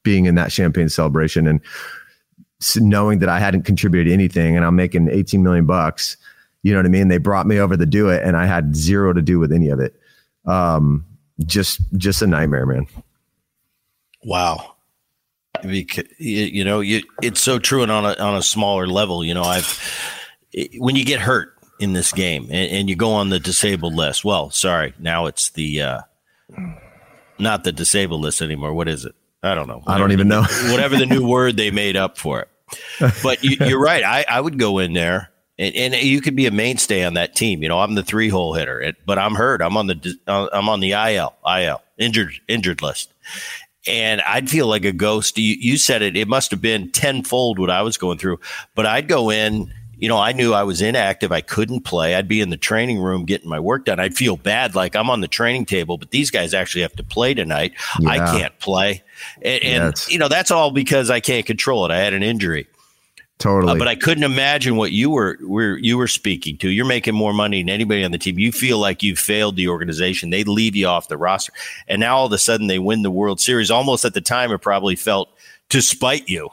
being in that champagne celebration and knowing that I hadn't contributed anything, and I'm making 18 million bucks. You know what I mean? They brought me over to do it, and I had zero to do with any of it. Um, just, just a nightmare, man. Wow because you know you, it's so true and on a on a smaller level you know i've when you get hurt in this game and, and you go on the disabled list well sorry now it's the uh not the disabled list anymore what is it i don't know whatever i don't even know whatever the new word they made up for it but you, are right I, I would go in there and, and, you could be a mainstay on that team. You know, I'm the three hole hitter, but I'm hurt. I'm on the uh, I'm on the IL IL injured injured list, and I'd feel like a ghost. You, you said it, it must have been tenfold what I was going through. But I'd go in, you know, I knew I was inactive. I couldn't play. I'd be in the training room getting my work done. I'd feel bad, like I'm on the training table, but these guys actually have to play tonight. Yeah. I can't play. And, and you know, that's all because I can't control it. I had an injury. Totally. Uh, but I couldn't imagine what you were, were you were speaking to. You're making more money than anybody on the team. You feel like you failed the organization. They leave you off the roster. And now all of a sudden they win the World Series. Almost at the time it probably felt to spite you.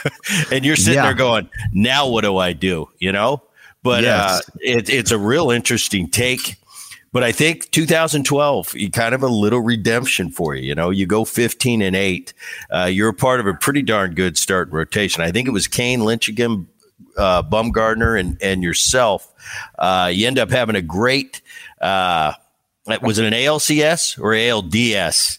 and you're sitting yeah. there going, now what do I do? You know? But yes. uh, it, it's a real interesting take. But I think 2012, kind of a little redemption for you. You know, you go 15 and eight. Uh, you're a part of a pretty darn good start rotation. I think it was Cain Lincecum, uh, Bumgarner, and and yourself. Uh, you end up having a great. Uh, was it an ALCS or ALDS?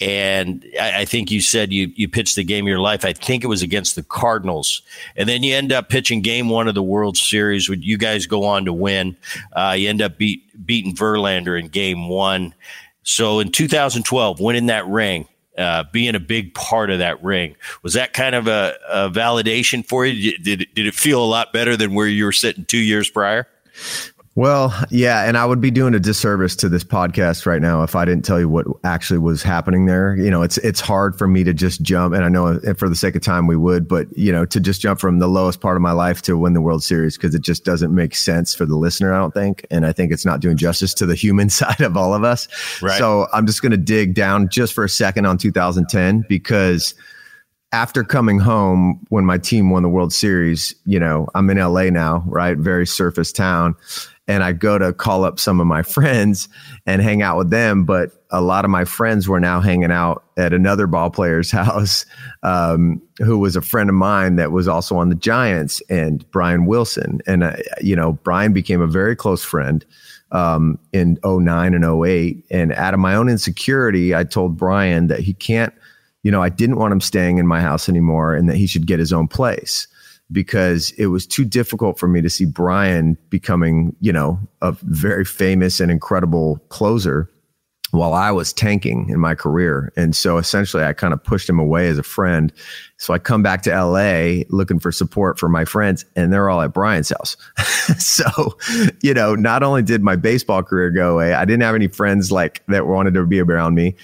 And I, I, think you said you you pitched the game of your life. I think it was against the Cardinals, and then you end up pitching Game One of the World Series. Would you guys go on to win? Uh, you end up beat beating Verlander in Game One. So in 2012, winning that ring, uh, being a big part of that ring, was that kind of a, a validation for you? Did, did it feel a lot better than where you were sitting two years prior? Well, yeah, and I would be doing a disservice to this podcast right now if I didn't tell you what actually was happening there. You know, it's it's hard for me to just jump, and I know for the sake of time we would, but you know, to just jump from the lowest part of my life to win the World Series because it just doesn't make sense for the listener. I don't think, and I think it's not doing justice to the human side of all of us. Right. So I'm just going to dig down just for a second on 2010 because after coming home when my team won the World Series, you know, I'm in LA now, right? Very surface town and I go to call up some of my friends and hang out with them. But a lot of my friends were now hanging out at another ball player's house, um, who was a friend of mine that was also on the Giants, and Brian Wilson. And uh, you know, Brian became a very close friend um, in 09 and 08. And out of my own insecurity, I told Brian that he can't. You know, I didn't want him staying in my house anymore, and that he should get his own place because it was too difficult for me to see Brian becoming, you know, a very famous and incredible closer while I was tanking in my career. And so essentially I kind of pushed him away as a friend. So I come back to LA looking for support for my friends and they're all at Brian's house. so, you know, not only did my baseball career go away, I didn't have any friends like that wanted to be around me.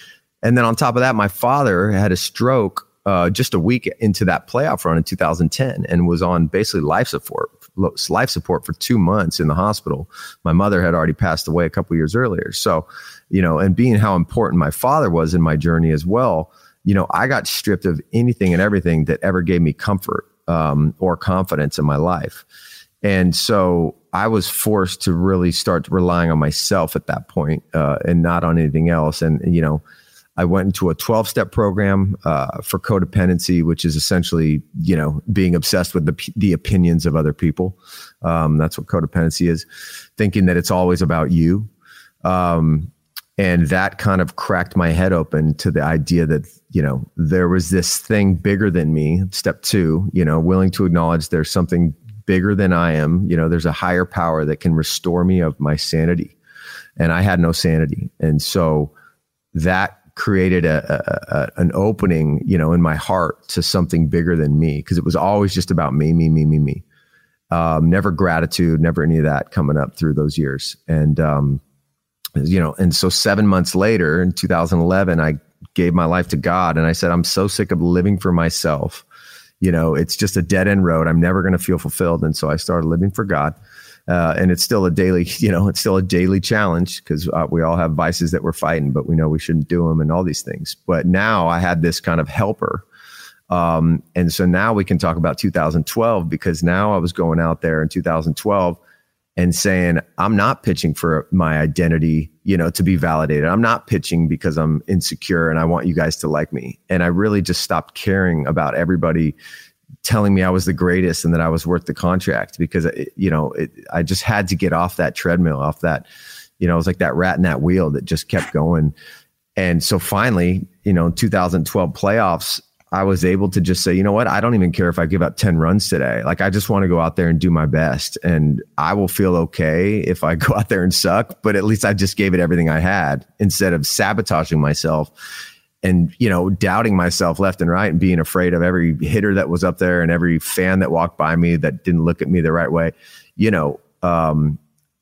And then on top of that, my father had a stroke uh, just a week into that playoff run in 2010 and was on basically life support life support for two months in the hospital. My mother had already passed away a couple years earlier. So you know and being how important my father was in my journey as well you know i got stripped of anything and everything that ever gave me comfort um, or confidence in my life. And so I was forced to really start relying on myself at that point, uh, and not on anything else. And you know, I went into a 12 step program uh, for codependency, which is essentially, you know, being obsessed with the, the opinions of other people. Um, that's what codependency is, thinking that it's always about you. Um, and that kind of cracked my head open to the idea that, you know, there was this thing bigger than me. Step two, you know, willing to acknowledge there's something bigger than I am. You know, there's a higher power that can restore me of my sanity. And I had no sanity. And so that created a, a, a, an opening, you know, in my heart to something bigger than me because it was always just about me, me, me, me, me. Um, never gratitude, never any of that coming up through those years. And um, you know, and so seven months later, in 2011, I gave my life to God, and I said, I'm so sick of living for myself. You know, it's just a dead end road. I'm never going to feel fulfilled. And so I started living for God. Uh, and it's still a daily, you know, it's still a daily challenge because uh, we all have vices that we're fighting, but we know we shouldn't do them and all these things. But now I had this kind of helper. Um, and so now we can talk about 2012 because now I was going out there in 2012 and saying, I'm not pitching for my identity, you know, to be validated. I'm not pitching because I'm insecure and I want you guys to like me. And I really just stopped caring about everybody telling me I was the greatest and that I was worth the contract because, it, you know, it, I just had to get off that treadmill, off that, you know, it was like that rat in that wheel that just kept going. And so finally, you know, 2012 playoffs, I was able to just say, you know what? I don't even care if I give up 10 runs today. Like, I just want to go out there and do my best. And I will feel okay if I go out there and suck, but at least I just gave it everything I had instead of sabotaging myself and, you know, doubting myself left and right and being afraid of every hitter that was up there and every fan that walked by me that didn't look at me the right way. You know, um,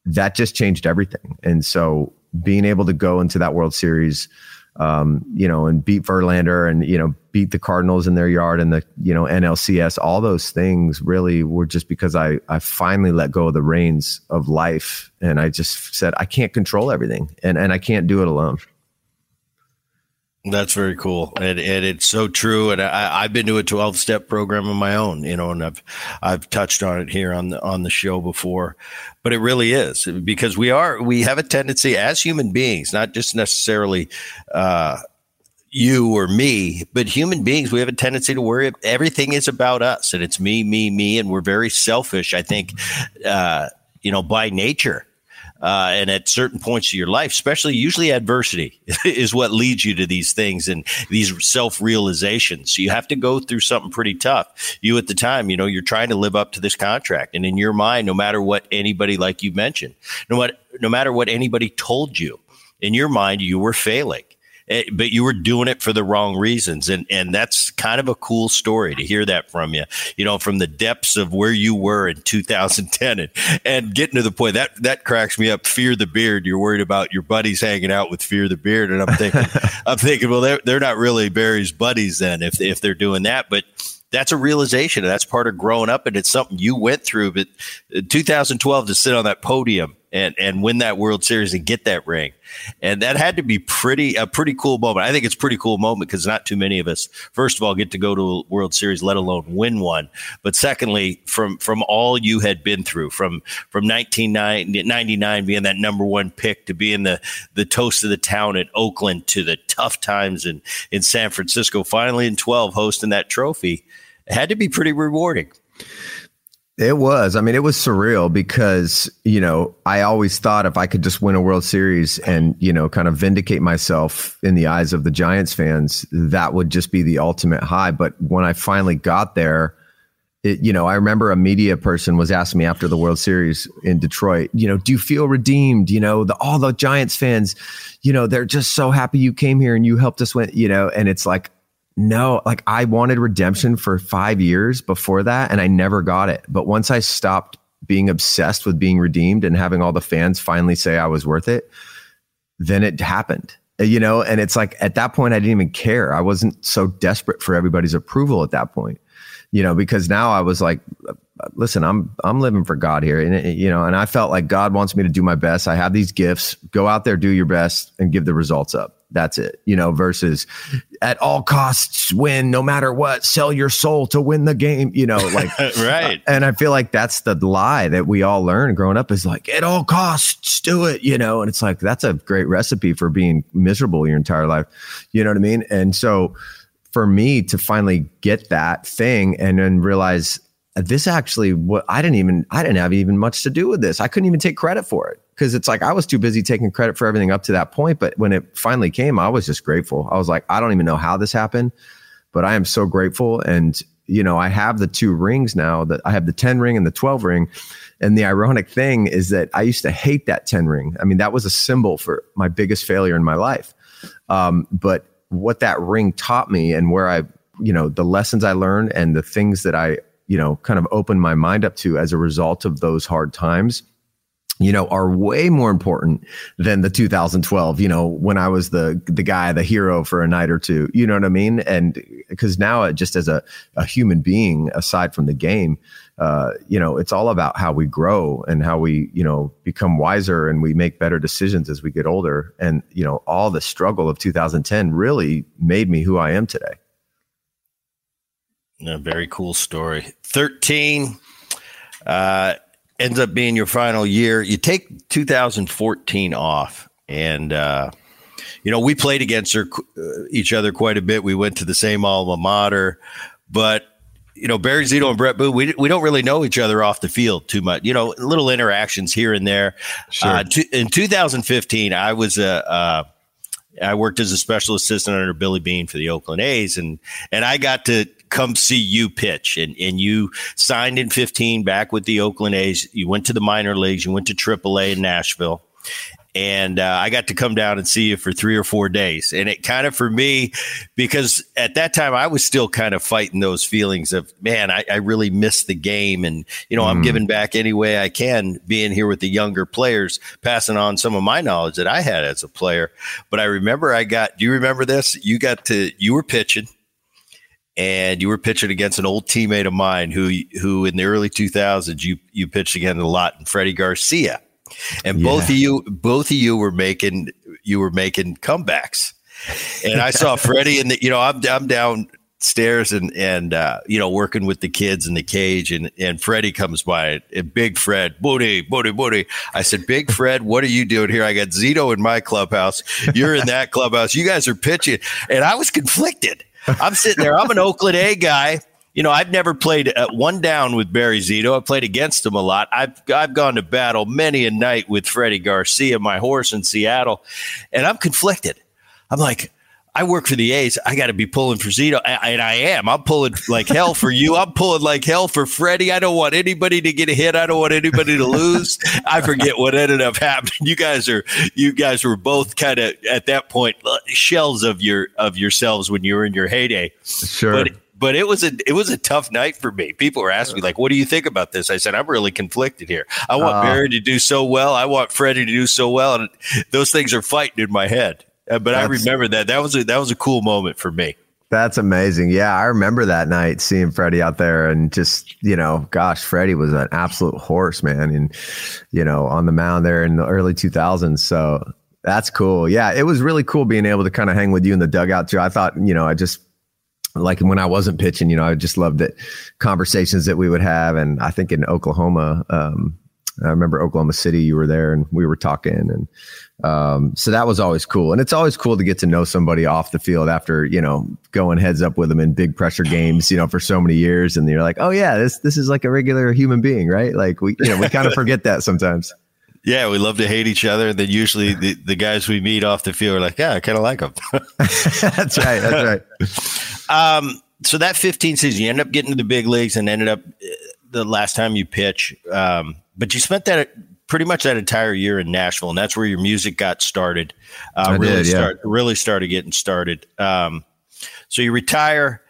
that just changed everything. And so being able to go into that World Series, um, you know, and beat Verlander and, you know, beat the Cardinals in their yard and the, you know, NLCS, all those things really were just because I, I finally let go of the reins of life. And I just said, I can't control everything and, and I can't do it alone. That's very cool, and, and it's so true. And I, I've been to a twelve step program of my own, you know, and I've I've touched on it here on the on the show before, but it really is because we are we have a tendency as human beings, not just necessarily uh, you or me, but human beings, we have a tendency to worry everything is about us, and it's me, me, me, and we're very selfish. I think, uh, you know, by nature uh, and at certain points of your life, especially usually adversity is what leads you to these things and these self realizations. So you have to go through something pretty tough. You at the time, you know, you're trying to live up to this contract, and in your mind, no matter what anybody, like you mentioned, no what, no matter what anybody told you, in your mind, you were failing. Eh, but you were doing it for the wrong reasons. And, and that's kind of a cool story to hear that from you, you know, from the depths of where you were in 2010 and, and getting to the point that, that cracks me up. Fear the beard. You're worried about your buddies hanging out with fear the beard. And I'm thinking, I'm thinking, well, they're, they're not really Barry's buddies then if, if they're doing that, but that's a realization. That's part of growing up, and it's something you went through. But 2012 to sit on that podium and and win that World Series and get that ring. And that had to be pretty a pretty cool moment. I think it's a pretty cool moment because not too many of us, first of all, get to go to a World Series, let alone win one. But secondly, from from all you had been through, from from 1999 being that number one pick to being the the toast of the town at Oakland to the tough times in in San Francisco, finally in 12 hosting that trophy, had to be pretty rewarding. It was. I mean, it was surreal because, you know, I always thought if I could just win a World Series and, you know, kind of vindicate myself in the eyes of the Giants fans, that would just be the ultimate high. But when I finally got there, it, you know, I remember a media person was asking me after the World Series in Detroit, you know, do you feel redeemed? You know, the, all the Giants fans, you know, they're just so happy you came here and you helped us win, you know, and it's like, no, like I wanted redemption for five years before that, and I never got it. But once I stopped being obsessed with being redeemed and having all the fans finally say I was worth it, then it happened. Uh, you know, and it's like at that point I didn't even care. I wasn't so desperate for everybody's approval at that point. You know, because now I was like, listen, I'm I'm living for God here, and you know, and I felt like God wants me to do my best. I have these gifts. Go out there, do your best, and give the results up. That's it. You know, versus at all costs win no matter what, sell your soul to win the game, you know, like right. Uh, and I feel like that's the lie that we all learn growing up is like at all costs do it, you know, and it's like that's a great recipe for being miserable your entire life. You know what I mean? And so for me to finally get that thing and then realize uh, this actually what I didn't even I didn't have even much to do with this. I couldn't even take credit for it because it's like I was too busy taking credit for everything up to that point. But when it finally came, I was just grateful. I was like, I don't even know how this happened, but I am so grateful. And you know, I have the two rings now that I have the 10 ring and the 12 ring. And the ironic thing is that I used to hate that 10 ring. I mean, that was a symbol for my biggest failure in my life. Um, but what that ring taught me and where I, you know, the lessons I learned and the things that I, you know, kind of opened my mind up to as a result of those hard times you know, are way more important than the 2012, you know, when I was the the guy, the hero for a night or two. You know what I mean? And because now just as a, a human being, aside from the game, uh, you know, it's all about how we grow and how we, you know, become wiser and we make better decisions as we get older. And, you know, all the struggle of 2010 really made me who I am today. A very cool story. 13. Uh, ends up being your final year. You take 2014 off, and uh, you know we played against her, uh, each other quite a bit. We went to the same alma mater, but you know Barry Zito and Bret Boone, we we don't really know each other off the field too much. You know, little interactions here and there. Sure. Uh, t- in 2015, I was a uh, worked as a special assistant under Billy Beane for the Oakland A's, and and I got to come see you pitch. And, and you signed in 15 back with the Oakland A's. You went to the minor leagues. You went to AAA in Nashville. And uh, I got to come down and see you for three or four days. And it kind of for me, because at that time I was still kind of fighting those feelings of, man, I, I really miss the game. And, you know, mm. I'm giving back any way I can, being here with the younger players, passing on some of my knowledge that I had as a player. But I remember I got, do you remember this? You got to, you were pitching and you were pitching against an old teammate of mine who who in the early 2000s you you pitched against a lot and Freddie Garcia. And yeah. both of you both of you were making you were making comebacks. And I saw Freddie and the you know I'm I'm downstairs and and uh, you know working with the kids in the cage and and Freddie comes by and Big Fred booty booty booty. I said Big Fred what are you doing here? I got Zito in my clubhouse. You're in that clubhouse. You guys are pitching. And I was conflicted I'm sitting there. I'm an Oakland A guy. You know, I've never played uh, one down with Barry Zito. I played against him a lot. I've I've gone to battle many a night with Freddie Garcia, my horse in Seattle, and I'm conflicted. I'm like, I work for the A's. I got to be pulling for Zito, and I am. I'm pulling like hell for you. I'm pulling like hell for Freddie. I don't want anybody to get a hit. I don't want anybody to lose. I forget what ended up happening. You guys are you guys were both kind of at that point uh, shells of your of yourselves when you were in your heyday. Sure. But, but it was a it was a tough night for me. People were asking me like, "What do you think about this?" I said, "I'm really conflicted here. I want uh, Barry to do so well. I want Freddie to do so well, and those things are fighting in my head." Uh, but I remember that. That was a that was a cool moment for me. That's amazing. Yeah, I remember that night seeing Freddie out there and just, you know, gosh, Freddie was an absolute horse, man. And, you know, on the mound there in the early 2000s. So that's cool. Yeah, it was really cool being able to kind of hang with you in the dugout too. I thought, you know, I just, like when I wasn't pitching, you know, I just loved it. Conversations that we would have. And I think in Oklahoma, um, I remember Oklahoma City, you were there and we were talking and um, so that was always cool. And it's always cool to get to know somebody off the field after, you know, going heads up with them in big pressure games, you know, for so many years. And you're like, oh yeah, this, this is like a regular human being, right? Like we, you know, we kind of forget that sometimes. Yeah, we love to hate each other. And then usually the, the guys we meet off the field are like, yeah, I kind of like them. that's right. That's right. Um, so that 15 season, you end up getting to the big leagues and ended up uh, the last time you pitch. Um, but you spent that pretty much that entire year in Nashville, and that's where your music got started. Uh, really did, yeah. start really started getting started. Um, so you retire.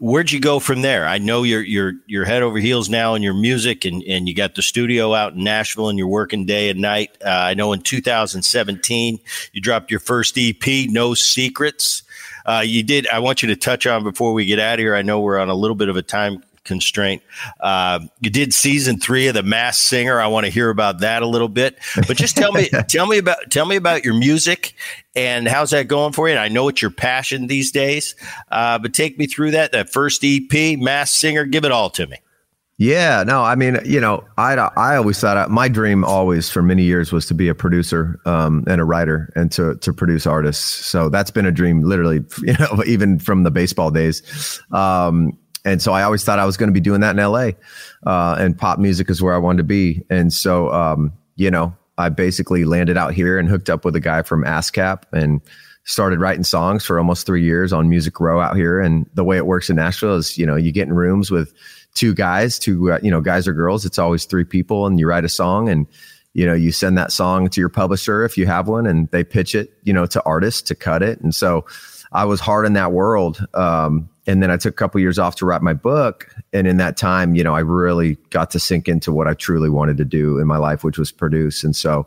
Where'd you go from there? I know you're you're you're head over heels now in your music, and and you got the studio out in Nashville, and you're working day and night. Uh, I know in 2017 you dropped your first EP, No Secrets. Uh, you did. I want you to touch on before we get out of here. I know we're on a little bit of a time constraint. Uh, you did season three of The Masked Singer. I want to hear about that a little bit. But just tell me, tell me about, tell me about your music and how's that going for you? And I know it's your passion these days, uh, but take me through that. That first EP, Masked Singer. Give it all to me. Yeah, no, I mean, you know, I I always thought I, my dream always for many years was to be a producer um, and a writer and to to produce artists. So that's been a dream, literally, you know, even from the baseball days. Um, and so I always thought I was going to be doing that in LA, uh, and pop music is where I wanted to be. And so, um, you know, I basically landed out here and hooked up with a guy from ASCAP and started writing songs for almost three years on Music Row out here. And the way it works in Nashville is, you know, you get in rooms with two guys, two, uh, you know, guys or girls. It's always three people, and you write a song and you know you send that song to your publisher if you have one and they pitch it you know to artists to cut it and so i was hard in that world um, and then I took a couple years off to write my book. And in that time, you know, I really got to sink into what I truly wanted to do in my life, which was produce. And so,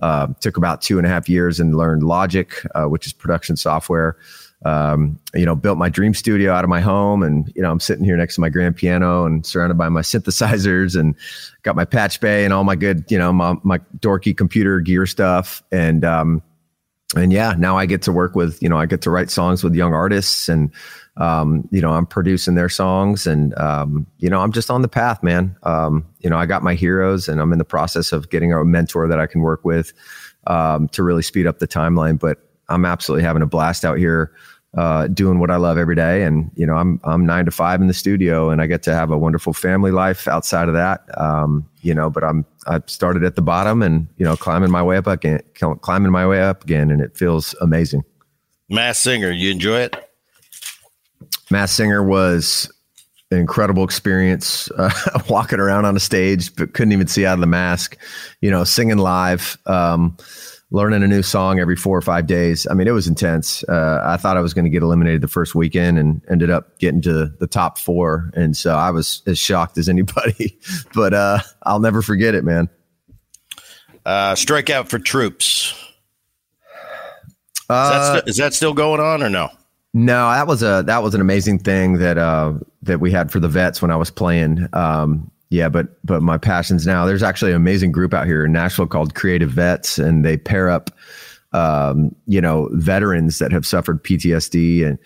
uh, took about two and a half years and learned Logic, uh, which is production software. Um, you know, built my dream studio out of my home, and you know, I'm sitting here next to my grand piano and surrounded by my synthesizers, and got my patch bay and all my good, you know, my, my dorky computer gear stuff, and um, and yeah, now I get to work with, you know, I get to write songs with young artists and, um, you know, I'm producing their songs and, um, you know, I'm just on the path, man. Um, you know, I got my heroes and I'm in the process of getting a mentor that I can work with, um, to really speed up the timeline. But I'm absolutely having a blast out here, uh, doing what I love every day. And, you know, I'm, I'm nine to five in the studio and I get to have a wonderful family life outside of that. Um, you know, but I'm, I started at the bottom and, you know, climbing my way up again, climbing my way up again. And it feels amazing. Masked Singer, you enjoy it? Masked Singer was an incredible experience uh, walking around on a stage, but couldn't even see out of the mask, you know, singing live. Um, learning a new song every four or five days. I mean, it was intense. Uh, I thought I was going to get eliminated the first weekend and ended up getting to the top four. And so I was as shocked as anybody, but uh, I'll never forget it, man. Uh, strikeout for troops. Is that, uh, st- is that still going on or no? No, that was a that was an amazing thing that uh, that we had for the vets when I was playing. Um, yeah, but but my passions now. There's actually an amazing group out here in Nashville called Creative Vets, and they pair up, um, you know, veterans that have suffered PTSD and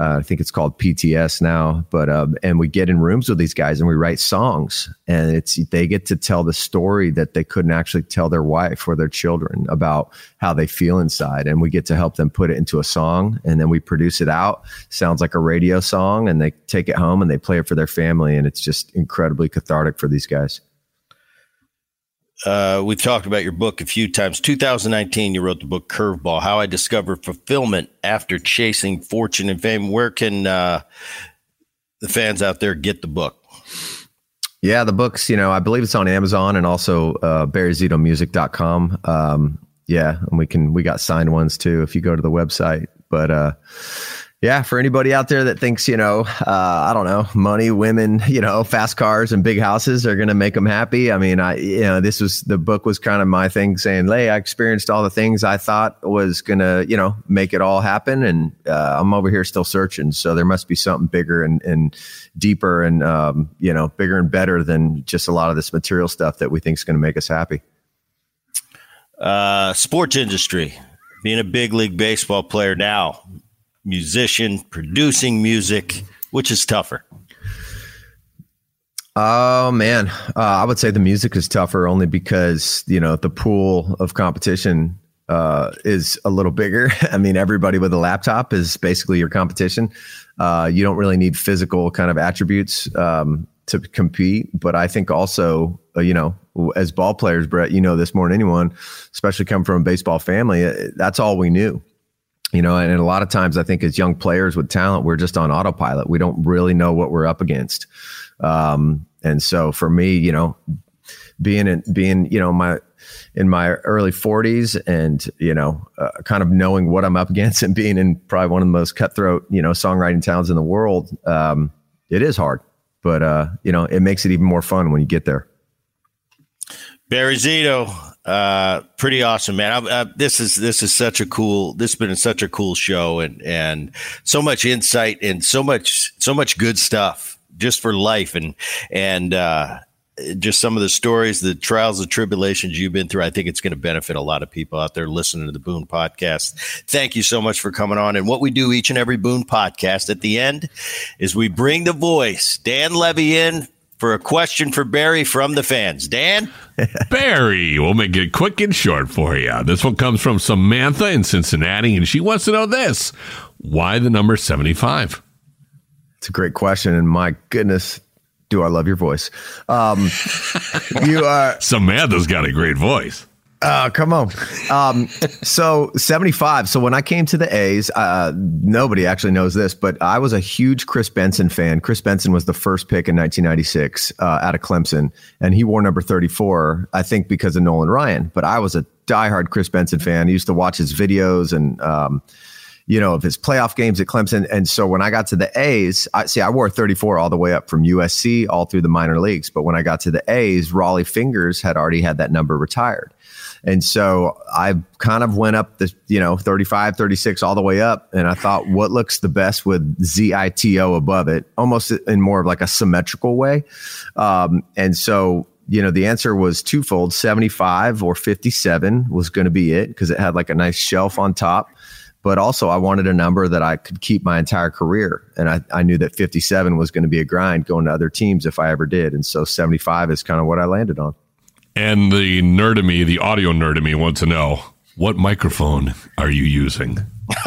uh, I think it's called PTS now, but um, and we get in rooms with these guys and we write songs, and it's they get to tell the story that they couldn't actually tell their wife or their children about how they feel inside, and we get to help them put it into a song, and then we produce it out. Sounds like a radio song, and they take it home and they play it for their family, and it's just incredibly cathartic for these guys uh, we've talked about your book a few times. 2019, you wrote the book Curveball How I Discovered Fulfillment After Chasing Fortune and Fame. Where can uh, the fans out there get the book? Yeah, the book's, you know, I believe it's on Amazon and also uh, barryzitomusic.com. Um, yeah, and we can, we got signed ones too if you go to the website. But uh, yeah, for anybody out there that thinks, you know, uh, I don't know, money, women, you know, fast cars and big houses are going to make them happy. I mean, I, you know, this was the book was kind of my thing saying, hey, I experienced all the things I thought was going to, you know, make it all happen. And uh, I'm over here still searching. So there must be something bigger and, and deeper and, um, you know, bigger and better than just a lot of this material stuff that we think is going to make us happy. Uh, sports industry, being a big league baseball player now, musician, producing music? Which is tougher? Oh man, uh, I would say the music is tougher only because you know the pool of competition uh, is a little bigger. I mean, everybody with a laptop is basically your competition. Uh, you don't really need physical kind of attributes um, to compete, but I think also, uh, you know, as ball players, Bret, you know this more than anyone, especially come from a baseball family. Uh, that's all we knew you know and and, a lot of times i think as young players with talent we're just on autopilot. We don't really know what we're up against. Um, and so for me you know being in being you know my in my early 40s and you know uh, kind of knowing what i'm up against and being in probably one of the most cutthroat you know songwriting towns in the world um, it is hard. But uh, you know it makes it even more fun when you get there. Barry zito uh, pretty awesome, man. I, I, this is this is such a cool. This has been such a cool show, and and so much insight and so much so much good stuff just for life, and and uh, just some of the stories, the trials and tribulations you've been through. I think it's going to benefit a lot of people out there listening to the Boone podcast. Thank you so much for coming on. And what we do each and every Boone podcast at the end is we bring the voice, Dan Levy, in for a question for Barry from the fans. Dan? Barry, we'll make it quick and short for you. This one comes from Samantha in Cincinnati, and she wants to know this why the number 75? It's a great question. And my goodness, do I love your voice. Um, you are. Samantha's got a great voice. Oh, come on. Um, so 75. So when I came to the A's, uh, nobody actually knows this, but I was a huge Kris Benson fan. Kris Benson was the first pick in 1996 uh, out of Clemson, and he wore number 34, I think because of Nolan Ryan. But I was a diehard Kris Benson fan. I used to watch his videos and, um, you know, of his playoff games at Clemson. And so when I got to the A's, I see I wore 34 all the way up from USC all through the minor leagues. But when I got to the A's, Rollie Fingers had already had that number retired. And so I kind of went up the, you know, 35, 36, all the way up. And I thought, what looks the best with ZITO above it, almost in more of like a symmetrical way. Um, and so, you know, the answer was twofold 75 or 57 was going to be it because it had like a nice shelf on top. But also, I wanted a number that I could keep my entire career. And I, I knew that 57 was going to be a grind going to other teams if I ever did. And so 75 is kind of what I landed on. And the nerd of me, the audio nerd of me, wants to know what microphone are you using?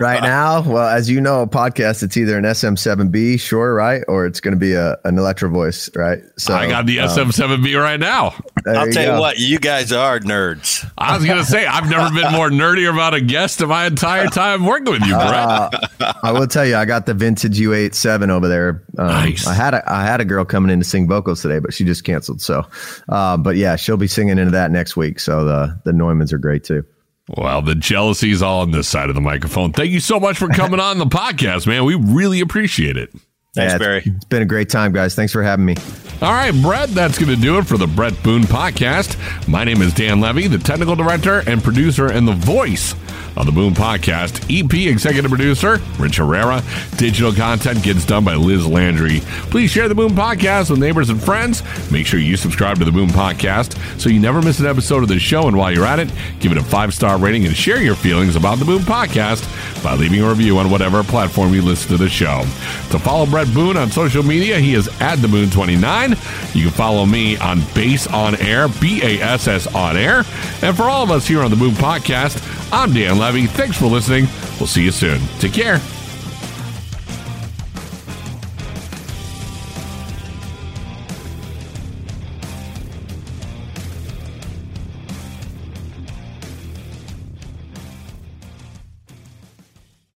right now, well, as you know, a podcast, it's either an SM7B, sure, right, or it's going to be a, an Electro Voice, right? So I got the um, SM7B right now. I'll you tell go. you what, you guys are nerds. I was going to say, I've never been more nerdy about a guest in my entire time working with you, Bret. Uh, I will tell you, I got the vintage U87 over there. Um, nice. I had a, I had a girl coming in to sing vocals today, but she just canceled. So, uh, but yeah, she'll be singing into that next week. So the the Neumanns are great too. Well, the jealousy is all on this side of the microphone. Thank you so much for coming on the podcast, man. We really appreciate it. Thanks, yeah, Barry. It's been a great time, guys. Thanks for having me. All right, Bret, that's going to do it for the Bret Boone podcast. My name is Dan Levy, the technical director and producer and the voice of the Boone Podcast. EP executive producer, Rich Herrera. Digital content gets done by Liz Landry. Please share the Boone Podcast with neighbors and friends. Make sure you subscribe to the Boone Podcast so you never miss an episode of the show. And while you're at it, give it a five star rating and share your feelings about the Boone Podcast by leaving a review on whatever platform you listen to the show. To follow Bret Boone on social media, he is at the Boone29. You can follow me on Bass on Air, B A S S on Air. And for all of us here on the Boone Podcast, I'm Dan Levy. Thanks for listening. We'll see you soon. Take care.